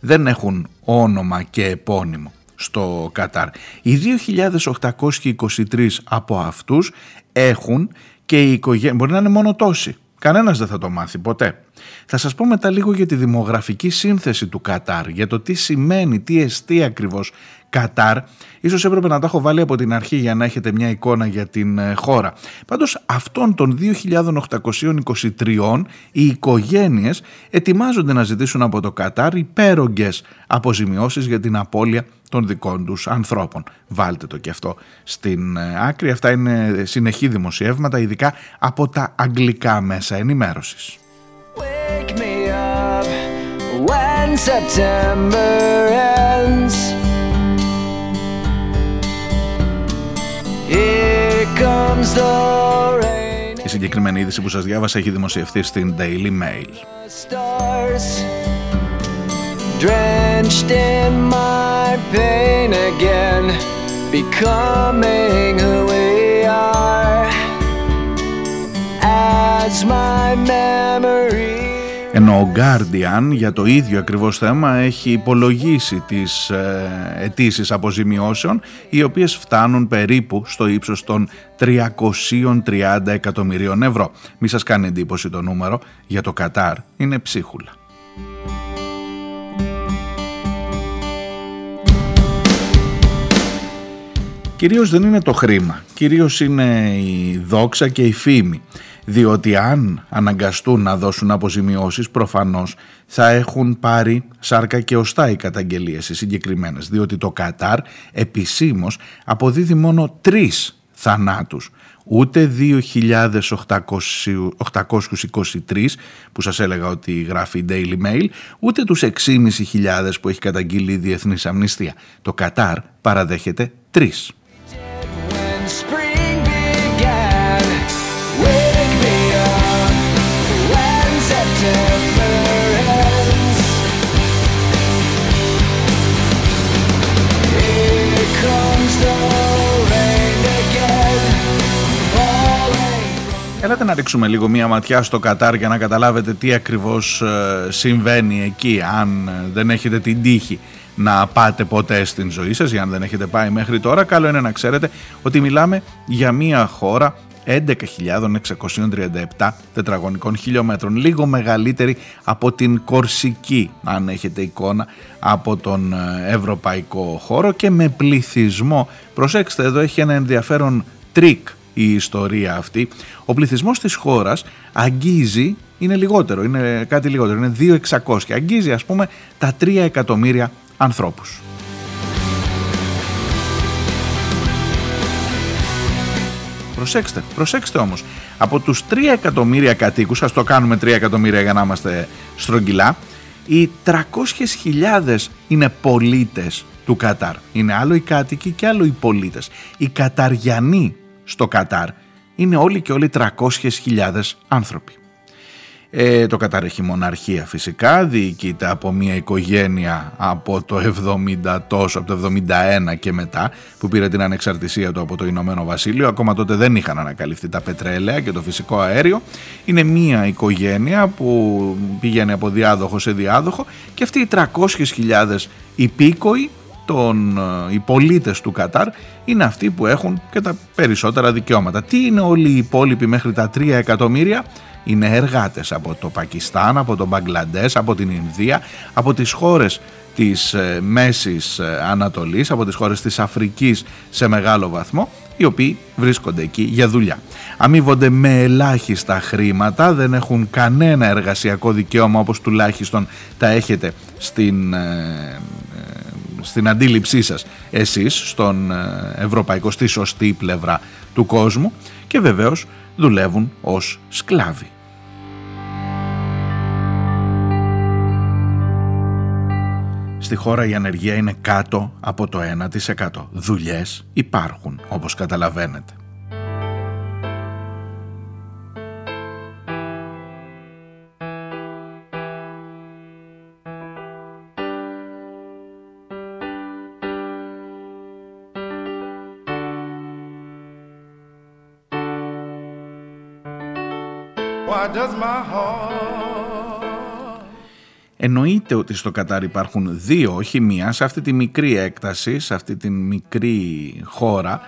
δεν έχουν όνομα και επώνυμο στο Κατάρ. Οι 2.823 από αυτούς έχουν και η οικογένεια, μπορεί να είναι μόνο τόσοι, κανένας δεν θα το μάθει ποτέ. Θα σας πω μετά λίγο για τη δημογραφική σύνθεση του Κατάρ, για το τι σημαίνει, τι εστί ακριβώς Κατάρ. Ίσως έπρεπε να τα έχω βάλει από την αρχή για να έχετε μια εικόνα για την ε, χώρα. Πάντως αυτών των 2.823 οι οικογένειες ετοιμάζονται να ζητήσουν από το Κατάρ υπέρογγες αποζημιώσεις για την απώλεια των δικών τους ανθρώπων. Βάλτε το και αυτό στην ε, άκρη. Αυτά είναι συνεχή δημοσιεύματα, ειδικά από τα αγγλικά μέσα ενημέρωσης. Η συγκεκριμένη είδηση που σας διάβασα έχει δημοσιευθεί στην Daily Mail. Drenched in my pain again Becoming who we are As my memory ενώ ο Guardian για το ίδιο ακριβώς θέμα έχει υπολογίσει τις ε, αιτήσεις αποζημιώσεων οι οποίες φτάνουν περίπου στο ύψος των 330 εκατομμυρίων ευρώ. Μη σας κάνει εντύπωση το νούμερο για το Κατάρ, είναι ψίχουλα. Κυρίως δεν είναι το χρήμα, κυρίως είναι η δόξα και η φήμη διότι αν αναγκαστούν να δώσουν αποζημιώσεις προφανώς θα έχουν πάρει σάρκα και οστά οι καταγγελίες οι συγκεκριμένες διότι το Κατάρ επισήμως αποδίδει μόνο τρεις θανάτους ούτε 2.823 που σας έλεγα ότι γράφει η Daily Mail ούτε τους 6.500 που έχει καταγγείλει η Διεθνής Αμνηστία. Το Κατάρ παραδέχεται τρεις. Έλατε να ρίξουμε λίγο μία ματιά στο Κατάρ για να καταλάβετε τι ακριβώς ε, συμβαίνει εκεί αν ε, δεν έχετε την τύχη να πάτε ποτέ στην ζωή σας ή αν δεν έχετε πάει μέχρι τώρα. Καλό είναι να ξέρετε ότι μιλάμε για μία χώρα 11.637 τετραγωνικών χιλιόμετρων λίγο μεγαλύτερη από την Κορσική αν έχετε εικόνα από τον ε, ευρωπαϊκό χώρο και με πληθυσμό προσέξτε εδώ έχει ένα ενδιαφέρον τρικ η ιστορία αυτή. Ο πληθυσμός της χώρας αγγίζει, είναι λιγότερο, είναι κάτι λιγότερο, είναι 2.600 αγγίζει ας πούμε τα 3 εκατομμύρια ανθρώπους. Προσέξτε, προσέξτε όμως, από τους 3 εκατομμύρια κατοίκους, ας το κάνουμε 3 εκατομμύρια για να είμαστε στρογγυλά, οι 300.000 είναι πολίτες του Κατάρ. Είναι άλλο οι κάτοικοι και άλλο οι πολίτες. Οι Καταριανοί στο Κατάρ είναι όλοι και όλοι 300.000 άνθρωποι. Ε, το Κατάρ έχει μοναρχία φυσικά, διοικείται από μια οικογένεια από το 70 τόσο, από το 71 και μετά που πήρε την ανεξαρτησία του από το Ηνωμένο Βασίλειο. Ακόμα τότε δεν είχαν ανακαλυφθεί τα πετρέλαια και το φυσικό αέριο. Είναι μια οικογένεια που πηγαίνει από διάδοχο σε διάδοχο και αυτοί οι 300.000 υπήκοοι των, ε, οι πολίτες του Κατάρ είναι αυτοί που έχουν και τα περισσότερα δικαιώματα. Τι είναι όλοι οι υπόλοιποι μέχρι τα 3 εκατομμύρια; Είναι εργάτες από το Πακιστάν, από το Μπαγκλαντές, από την Ινδία, από τις χώρες της ε, Μέσης ε, Ανατολής, από τις χώρες της Αφρικής σε μεγάλο βαθμό, οι οποίοι βρίσκονται εκεί για δουλειά. Αμείβονται με ελάχιστα χρήματα, δεν έχουν κανένα εργασιακό δικαίωμα όπως τουλάχιστον τα έχετε στην στην αντίληψή σας εσείς στον ε, ευρωπαϊκό στη σωστή πλευρά του κόσμου και βεβαίως δουλεύουν ως σκλάβοι. Στη χώρα η ανεργία είναι κάτω από το 1%. Δουλειές υπάρχουν όπως καταλαβαίνετε. Εννοείται ότι στο Κατάρ υπάρχουν δύο, όχι μία, σε αυτή τη μικρή έκταση, σε αυτή τη μικρή χώρα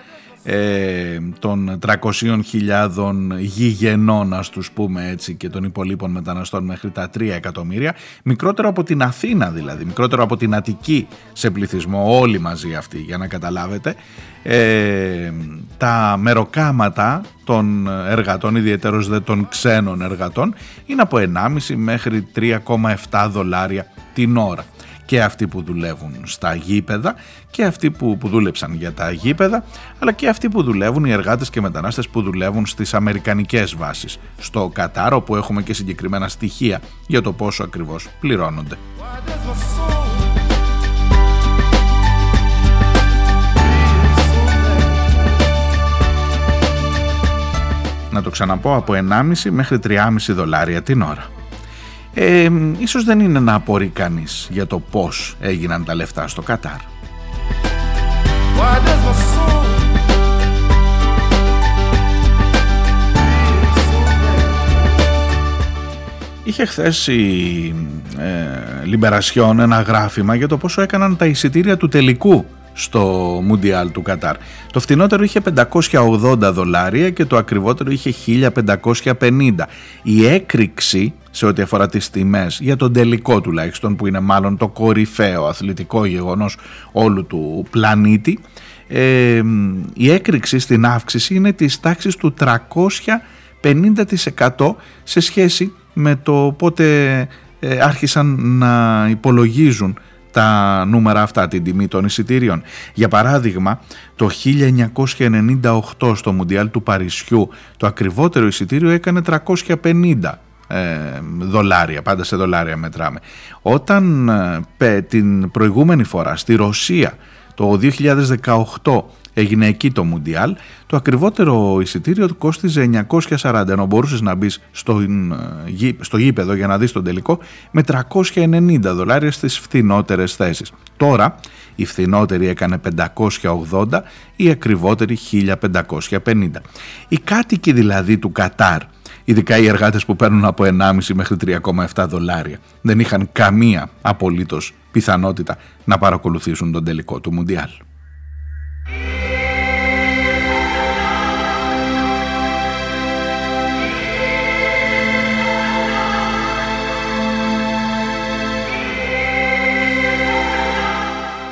ε, των 300.000 γηγενών ας τους πούμε έτσι και των υπολείπων μεταναστών μέχρι τα 3 εκατομμύρια. Μικρότερο από την Αθήνα δηλαδή. Μικρότερο από την Αττική σε πληθυσμό όλοι μαζί αυτοί για να καταλάβετε. Ε, τα μεροκάματα των εργατών ιδιαίτερως δε των ξένων εργατών είναι από 1,5 μέχρι 3,7 δολάρια την ώρα και αυτοί που δουλεύουν στα γήπεδα και αυτοί που, που δούλεψαν για τα γήπεδα αλλά και αυτοί που δουλεύουν, οι εργάτες και μετανάστες που δουλεύουν στις αμερικανικές βάσεις στο Κατάρ όπου έχουμε και συγκεκριμένα στοιχεία για το πόσο ακριβώς πληρώνονται. Να το ξαναπώ από 1,5 μέχρι 3,5 δολάρια την ώρα ε, ίσως δεν είναι να απορεί κανείς για το πώς έγιναν τα λεφτά στο Κατάρ. Είχε χθες η ε, Λιμπερασιόν ένα γράφημα για το πόσο έκαναν τα εισιτήρια του τελικού στο Μουντιάλ του Κατάρ. Το φθηνότερο είχε 580 δολάρια και το ακριβότερο είχε 1550. Η έκρηξη σε ό,τι αφορά τις τιμές για τον τελικό τουλάχιστον που είναι μάλλον το κορυφαίο αθλητικό γεγονός όλου του πλανήτη ε, η έκρηξη στην αύξηση είναι της τάξης του 350% σε σχέση με το πότε ε, άρχισαν να υπολογίζουν τα νούμερα αυτά, την τιμή των εισιτήριων. Για παράδειγμα, το 1998 στο Μουντιάλ του Παρισιού το ακριβότερο εισιτήριο έκανε 350 ε, δολάρια, πάντα σε δολάρια μετράμε. Όταν ε, την προηγούμενη φορά στη Ρωσία το 2018 έγινε εκεί το Μουντιάλ, το ακριβότερο εισιτήριο κόστιζε 940 ενώ μπορούσες να μπεις στο, ε, στο γήπεδο για να δεις τον τελικό με 390 δολάρια στις φθηνότερες θέσεις. Τώρα η φθηνότερη έκανε 580, η ακριβότερη 1550. Οι κάτοικοι δηλαδή του Κατάρ ειδικά οι εργάτες που παίρνουν από 1,5 μέχρι 3,7 δολάρια. Δεν είχαν καμία απολύτως πιθανότητα να παρακολουθήσουν τον τελικό του Μουντιάλ.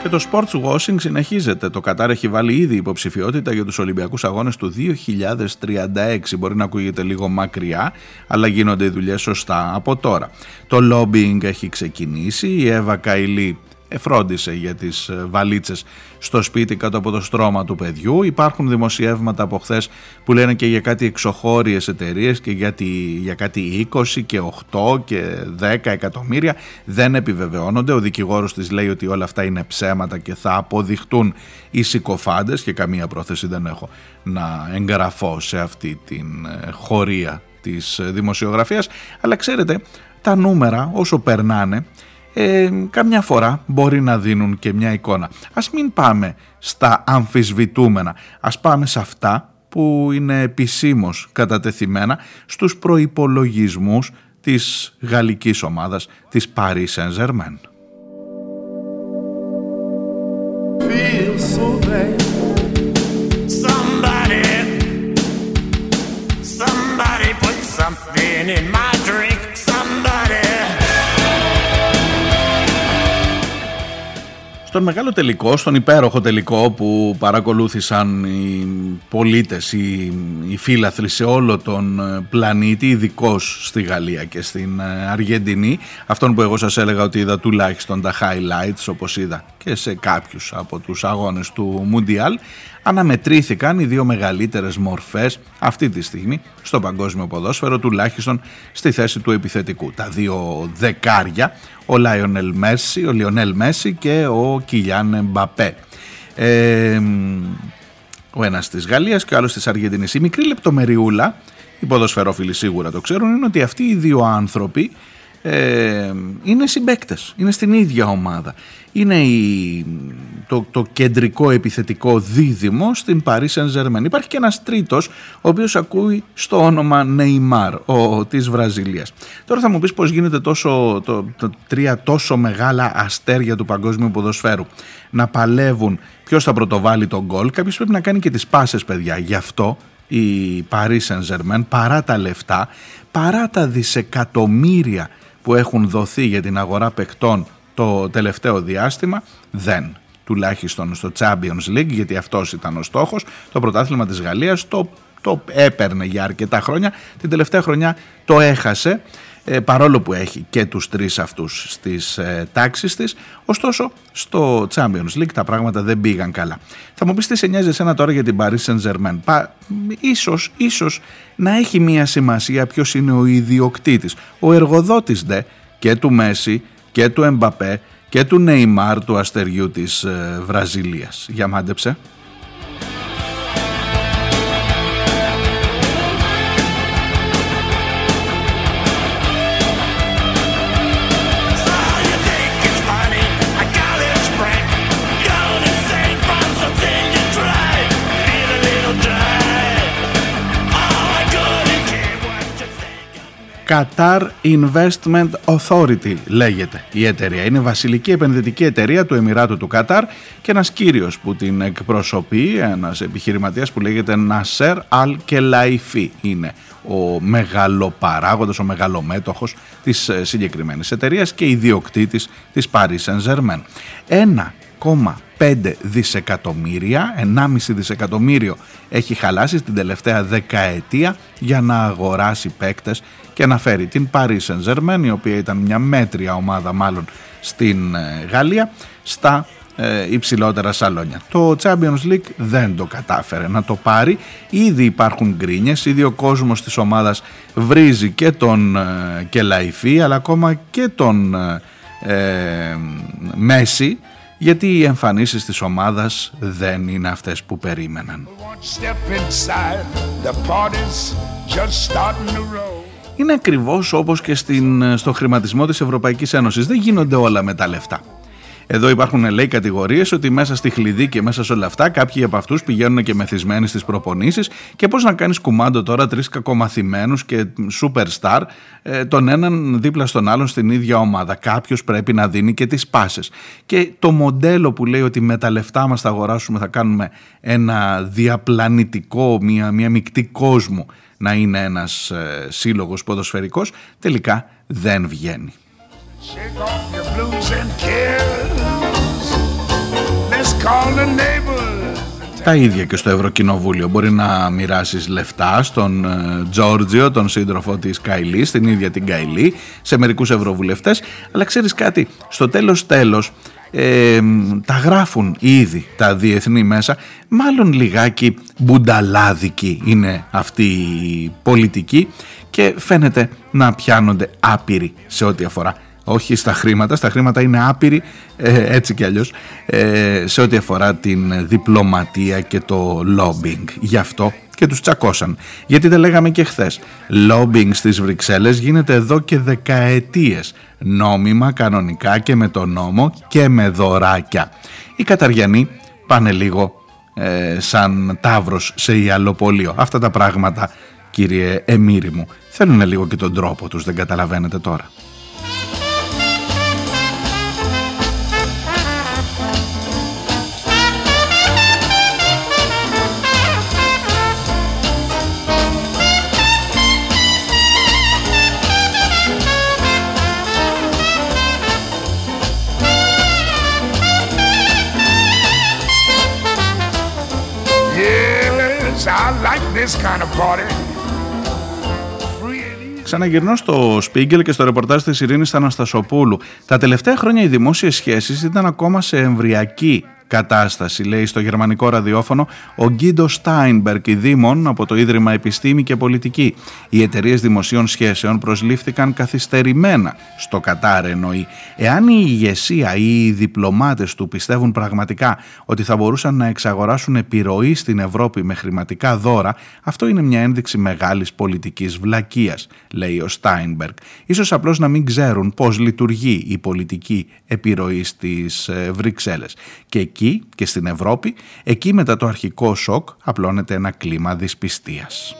Και το sports washing συνεχίζεται. Το Κατάρ έχει βάλει ήδη υποψηφιότητα για τους Ολυμπιακούς Αγώνες του 2036. Μπορεί να ακούγεται λίγο μακριά, αλλά γίνονται οι δουλειές σωστά από τώρα. Το lobbying έχει ξεκινήσει. Η Εύα Καηλή φρόντισε για τις ε, βαλίτσες στο σπίτι κάτω από το στρώμα του παιδιού. Υπάρχουν δημοσιεύματα από χθες που λένε και για κάτι εξωχώριες εταιρείες και για, για κάτι 20 και 8 και 10 εκατομμύρια. Δεν επιβεβαιώνονται. Ο δικηγόρος της λέει ότι όλα αυτά είναι ψέματα και θα αποδειχτούν οι συκοφάντες και καμία πρόθεση δεν έχω να εγγραφώ σε αυτή την ε, χωρία της ε, δημοσιογραφίας. Αλλά ξέρετε, τα νούμερα όσο περνάνε ε, καμιά φορά μπορεί να δίνουν και μια εικόνα. Ας μην πάμε στα αμφισβητούμενα, ας πάμε σε αυτά που είναι επισήμως κατατεθειμένα στους προϋπολογισμούς της γαλλικής ομάδας της Paris Saint-Germain. Στον μεγάλο τελικό, στον υπέροχο τελικό που παρακολούθησαν οι πολίτες, οι, οι φύλαθροι σε όλο τον ε, πλανήτη, ειδικώς στη Γαλλία και στην ε, Αργεντινή, αυτόν που εγώ σας έλεγα ότι είδα τουλάχιστον τα highlights όπως είδα και σε κάποιους από τους αγώνες του Μουντιάλ, αναμετρήθηκαν οι δύο μεγαλύτερες μορφές αυτή τη στιγμή στο παγκόσμιο ποδόσφαιρο, τουλάχιστον στη θέση του επιθετικού. Τα δύο δεκάρια, ο Λάιονελ Μέση, ο Λιονέλ Μέση και ο Κιλιάν Μπαπέ. Ε, ο ένας της Γαλλίας και ο άλλος της Αργεντινής. Η μικρή λεπτομεριούλα, οι ποδοσφαιρόφιλοι σίγουρα το ξέρουν, είναι ότι αυτοί οι δύο άνθρωποι ε, είναι συμπέκτες, είναι στην ίδια ομάδα. Είναι η, το, το κεντρικό επιθετικό δίδυμο στην Paris Saint-Germain. Υπάρχει και ένας τρίτος, ο οποίος ακούει στο όνομα Neymar, ο, της Βραζιλίας. Τώρα θα μου πεις πώς γίνεται τόσο, το, το, τρία τόσο μεγάλα αστέρια του παγκόσμιου ποδοσφαίρου να παλεύουν ποιος θα πρωτοβάλει τον γκολ. Κάποιος πρέπει να κάνει και τις πάσες παιδιά. Γι' αυτό η Paris Saint-Germain παρά τα λεφτά, παρά τα δισεκατομμύρια που έχουν δοθεί για την αγορά παικτών το τελευταίο διάστημα δεν. Τουλάχιστον στο Champions League γιατί αυτός ήταν ο στόχος το πρωτάθλημα της Γαλλίας το, το έπαιρνε για αρκετά χρόνια. Την τελευταία χρονιά το έχασε. ε, παρόλο που έχει και τους τρεις αυτούς στις ε, τάξεις της ωστόσο στο Champions League τα πράγματα δεν πήγαν καλά θα μου πεις τι σε νοιάζει εσένα τώρα για την Paris Saint-Germain; Πα, ίσως, ίσως να έχει μια σημασία ποιος είναι ο ιδιοκτήτης ο εργοδότης δε και του Μέση και του Εμπαπέ και του Νεϊμάρ του αστεριού της ε, Βραζιλίας. Για μάντεψε. Qatar Investment Authority λέγεται η εταιρεία. Είναι βασιλική επενδυτική εταιρεία του Εμμυράτου του Κατάρ και ένας κύριος που την εκπροσωπεί, ένας επιχειρηματίας που λέγεται Nasser Al Khelaifi είναι ο μεγαλοπαράγοντας, ο μεγαλομέτωχος της ε, συγκεκριμένης εταιρείας και ιδιοκτήτης της Paris Saint-Germain. 1,5 δισεκατομμύρια, 1,5 δισεκατομμύριο έχει χαλάσει την τελευταία δεκαετία για να αγοράσει παίκτες και να φέρει την Paris Saint-Germain, η οποία ήταν μια μέτρια ομάδα μάλλον στην ε, Γαλλία, στα ε, υψηλότερα σαλόνια. Το Champions League δεν το κατάφερε να το πάρει. Ήδη υπάρχουν γκρίνιες, ήδη ο κόσμος της ομάδας βρίζει και τον ε, Κελαϊφή, αλλά ακόμα και τον ε, Μέση, γιατί οι εμφανίσεις της ομάδας δεν είναι αυτές που περίμεναν είναι ακριβώς όπως και στην, στο χρηματισμό της Ευρωπαϊκής Ένωσης. Δεν γίνονται όλα με τα λεφτά. Εδώ υπάρχουν λέει κατηγορίες ότι μέσα στη χλειδί και μέσα σε όλα αυτά κάποιοι από αυτούς πηγαίνουν και μεθυσμένοι στις προπονήσεις και πώς να κάνεις κουμάντο τώρα τρεις κακομαθημένους και superstar ε, τον έναν δίπλα στον άλλον στην ίδια ομάδα. Κάποιος πρέπει να δίνει και τις πάσες. Και το μοντέλο που λέει ότι με τα λεφτά μας θα αγοράσουμε θα κάνουμε ένα διαπλανητικό, μια, μια μεικτή κόσμο να είναι ένας ε, σύλλογος ποδοσφαιρικός, τελικά δεν βγαίνει. Τα ίδια και στο Ευρωκοινοβούλιο. Μπορεί να μοιράσεις λεφτά στον ε, Τζόρτζιο, τον σύντροφο της Καϊλή, στην ίδια την Καϊλή, σε μερικούς ευρωβουλευτές. Αλλά ξέρεις κάτι, στο τέλος τέλος ε, τα γράφουν ήδη τα διεθνή μέσα. Μάλλον λιγάκι μπουνταλάδικη είναι αυτή η πολιτική και φαίνεται να πιάνονται άπειροι σε ό,τι αφορά όχι στα χρήματα, στα χρήματα είναι άπειροι ε, έτσι κι αλλιώς ε, σε ό,τι αφορά την διπλωματία και το lobbying γι' αυτό και τους τσακώσαν γιατί δεν λέγαμε και χθες lobbying στις Βρυξέλλες γίνεται εδώ και δεκαετίες νόμιμα, κανονικά και με το νόμο και με δωράκια. Οι Καταριανοί πάνε λίγο ε, σαν τάβρος σε ιαλοπολείο. Αυτά τα πράγματα κύριε Εμμύρη μου θέλουν λίγο και τον τρόπο τους, δεν καταλαβαίνετε τώρα. Ξαναγυρνώ στο Σπίγκελ και στο ρεπορτάζ της Ειρήνης Αναστασοπούλου. Τα τελευταία χρόνια οι δημόσιες σχέσεις ήταν ακόμα σε εμβριακή κατάσταση, λέει στο γερμανικό ραδιόφωνο ο Γκίντο Στάινμπερκ, Δήμων από το Ίδρυμα Επιστήμη και Πολιτική. Οι εταιρείες δημοσίων σχέσεων προσλήφθηκαν καθυστερημένα στο Κατάρ, εννοεί. Εάν η ηγεσία ή οι διπλωμάτες του πιστεύουν πραγματικά ότι θα μπορούσαν να εξαγοράσουν επιρροή στην Ευρώπη με χρηματικά δώρα, αυτό είναι μια ένδειξη μεγάλης πολιτικής βλακείας, λέει ο Στάινμπερκ. Ίσως απλώς να μην ξέρουν πώς λειτουργεί η πολιτική επιρροή στις ε, Βρυξέλλες. Και εκεί και στην Ευρώπη, εκεί μετά το αρχικό σοκ απλώνεται ένα κλίμα δυσπιστίας.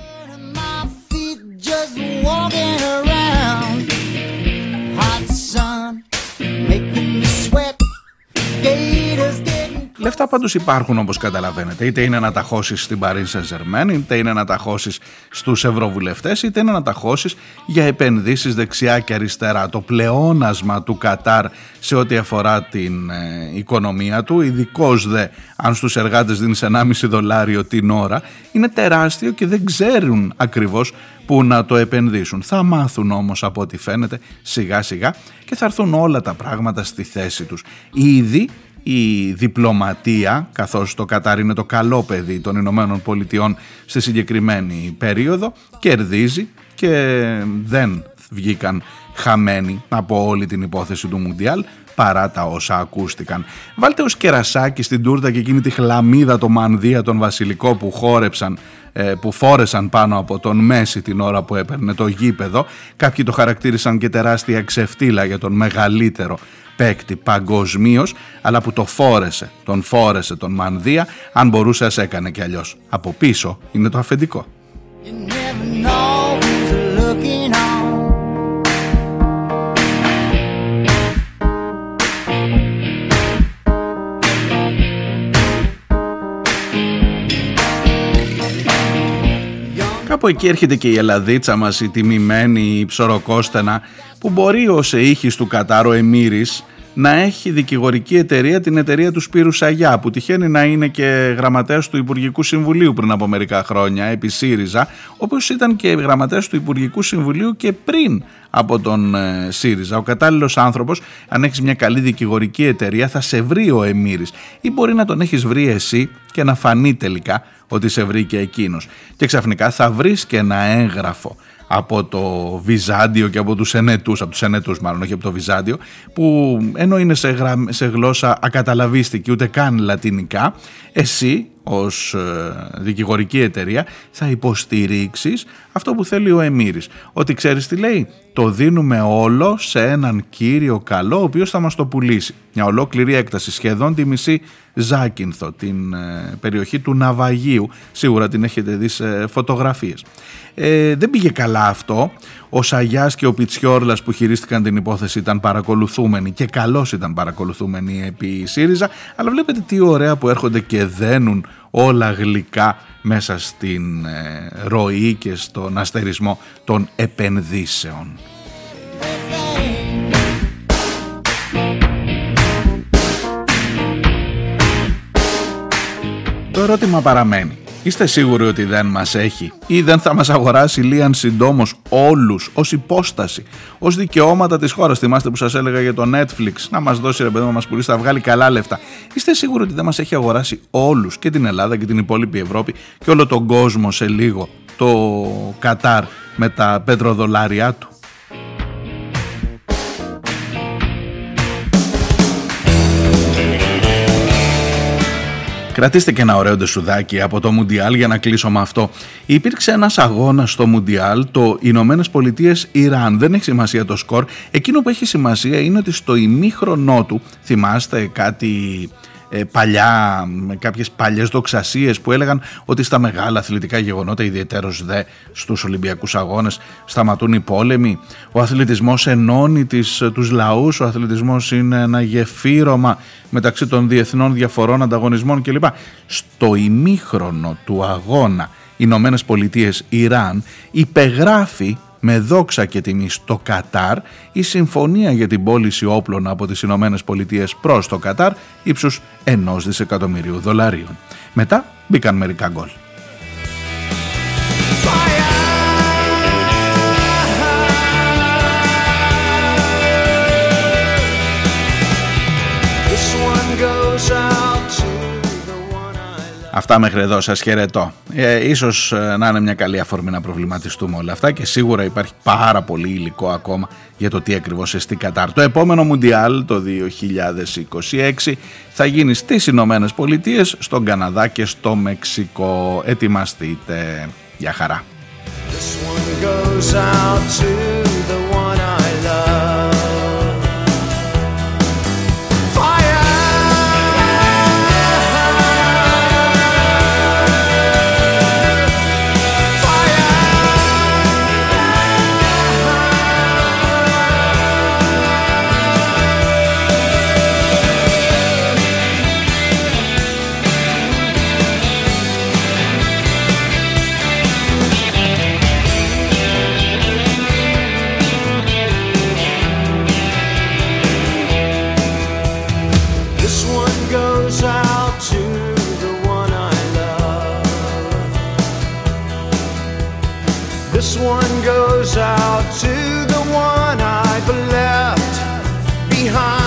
Λεφτά πάντως υπάρχουν όπως καταλαβαίνετε. Είτε είναι να τα χώσεις στην Paris Saint-Germain, είτε είναι να τα χώσεις στους ευρωβουλευτές, είτε είναι να τα χώσεις για επενδύσεις δεξιά και αριστερά. Το πλεόνασμα του Κατάρ σε ό,τι αφορά την ε, οικονομία του, ειδικώς δε αν στους εργάτες δίνεις 1,5 δολάριο την ώρα, είναι τεράστιο και δεν ξέρουν ακριβώς που να το επενδύσουν. Θα μάθουν όμως από ό,τι φαίνεται σιγά σιγά και θα έρθουν όλα τα πράγματα στη θέση τους. Ήδη η διπλωματία, καθώς το Κατάρ είναι το καλό παιδί των Ηνωμένων Πολιτειών στη συγκεκριμένη περίοδο, κερδίζει και δεν βγήκαν χαμένοι από όλη την υπόθεση του Μουντιάλ παρά τα όσα ακούστηκαν. Βάλτε ως κερασάκι στην τούρτα και εκείνη τη χλαμίδα το μανδύα τον βασιλικό που χόρεψαν ε, που φόρεσαν πάνω από τον Μέση την ώρα που έπαιρνε το γήπεδο. Κάποιοι το χαρακτήρισαν και τεράστια ξεφτύλα για τον μεγαλύτερο παίκτη παγκοσμίως, αλλά που το φόρεσε, τον φόρεσε τον Μανδύα, αν μπορούσε ας έκανε κι αλλιώς. Από πίσω είναι το αφεντικό. Κάπου εκεί έρχεται και η Ελλαδίτσα μας, η τιμημένη, η ψωροκόστενα, που μπορεί ως ήχης του Κατάρο Εμμύρης να έχει δικηγορική εταιρεία την εταιρεία του Σπύρου Σαγιά που τυχαίνει να είναι και γραμματέας του Υπουργικού Συμβουλίου πριν από μερικά χρόνια επί ΣΥΡΙΖΑ όπως ήταν και γραμματέας του Υπουργικού Συμβουλίου και πριν από τον ε, ΣΥΡΙΖΑ. Ο κατάλληλος άνθρωπος αν έχεις μια καλή δικηγορική εταιρεία θα σε βρει ο Εμμύρης. Ή μπορεί να τον έχεις βρει εσύ και να φανεί τελικά ότι σε βρήκε εκείνος. Και ξαφνικά θα βρεις και ένα έγγραφο από το Βυζάντιο και από τους ενέτους, από τους ενέτους μάλλον, όχι από το Βυζάντιο, που ενώ είναι σε, σε γλώσσα ακαταλαβίστικη ούτε καν λατινικά, εσύ ως ε, δικηγορική εταιρεία θα υποστηρίξεις αυτό που θέλει ο Εμμύρης. Ότι ξέρεις τι λέει, το δίνουμε όλο σε έναν κύριο καλό ο οποίος θα μας το πουλήσει. Μια ολόκληρη έκταση, σχεδόν τη μισή Ζάκυνθο, την ε, περιοχή του Ναυαγίου. Σίγουρα την έχετε δει σε φωτογραφίες. Ε, δεν πήγε καλά αυτό. Ο Σαγιάς και ο Πιτσιόρλας που χειρίστηκαν την υπόθεση ήταν παρακολουθούμενοι και καλώς ήταν παρακολουθούμενοι επί ΣΥΡΙΖΑ. Αλλά βλέπετε τι ωραία που έρχονται και δένουν όλα γλυκά μέσα στην ε, ροή και στον αστερισμό των επενδύσεων. Το ερώτημα παραμένει. Είστε σίγουροι ότι δεν μας έχει ή δεν θα μας αγοράσει Λίαν συντόμως όλους ως υπόσταση, ως δικαιώματα της χώρας; Θυμάστε που σας έλεγα για το Netflix να μας δώσει ρε παιδί να μας πουλήσει, θα βγάλει καλά λεφτά. Είστε σίγουροι ότι δεν μας έχει αγοράσει όλους και την Ελλάδα και την υπόλοιπη Ευρώπη και όλο τον κόσμο σε λίγο το Κατάρ με τα πετροδολάρια του; Κρατήστε και ένα ωραίο ντεσουδάκι από το Μουντιάλ για να κλείσω με αυτό. Υπήρξε ένας αγώνας στο Μουντιάλ, το Ηνωμένες Πολιτείες Ιράν. Δεν έχει σημασία το σκορ. Εκείνο που έχει σημασία είναι ότι στο ημίχρονό του, θυμάστε κάτι ε, παλιά, με κάποιες παλιές δοξασίες που έλεγαν ότι στα μεγάλα αθλητικά γεγονότα, ιδιαίτερος δε στους Ολυμπιακούς Αγώνες, σταματούν οι πόλεμοι. Ο αθλητισμός ενώνει τις, τους λαούς, ο αθλητισμός είναι ένα γεφύρωμα μεταξύ των διεθνών διαφορών, ανταγωνισμών κλπ. Στο ημίχρονο του αγώνα Ηνωμένες Πολιτείες Ιράν υπεγράφει με δόξα και τιμή στο Κατάρ η συμφωνία για την πώληση όπλων από τις Ηνωμένες Πολιτείες προς το Κατάρ ύψους ενός δισεκατομμυρίου δολαρίων. Μετά μπήκαν μερικά γκολ. This Αυτά μέχρι εδώ σας χαιρετώ. Ε, ίσως ε, να είναι μια καλή αφορμή να προβληματιστούμε όλα αυτά και σίγουρα υπάρχει πάρα πολύ υλικό ακόμα για το τι ακριβώς εστί Κατάρ. Το επόμενο Μουντιάλ το 2026 θα γίνει στις Ηνωμένες Πολιτείες, στον Καναδά και στο Μεξικό. Ετοιμαστείτε. Για χαρά. This one goes out to the one I've left behind.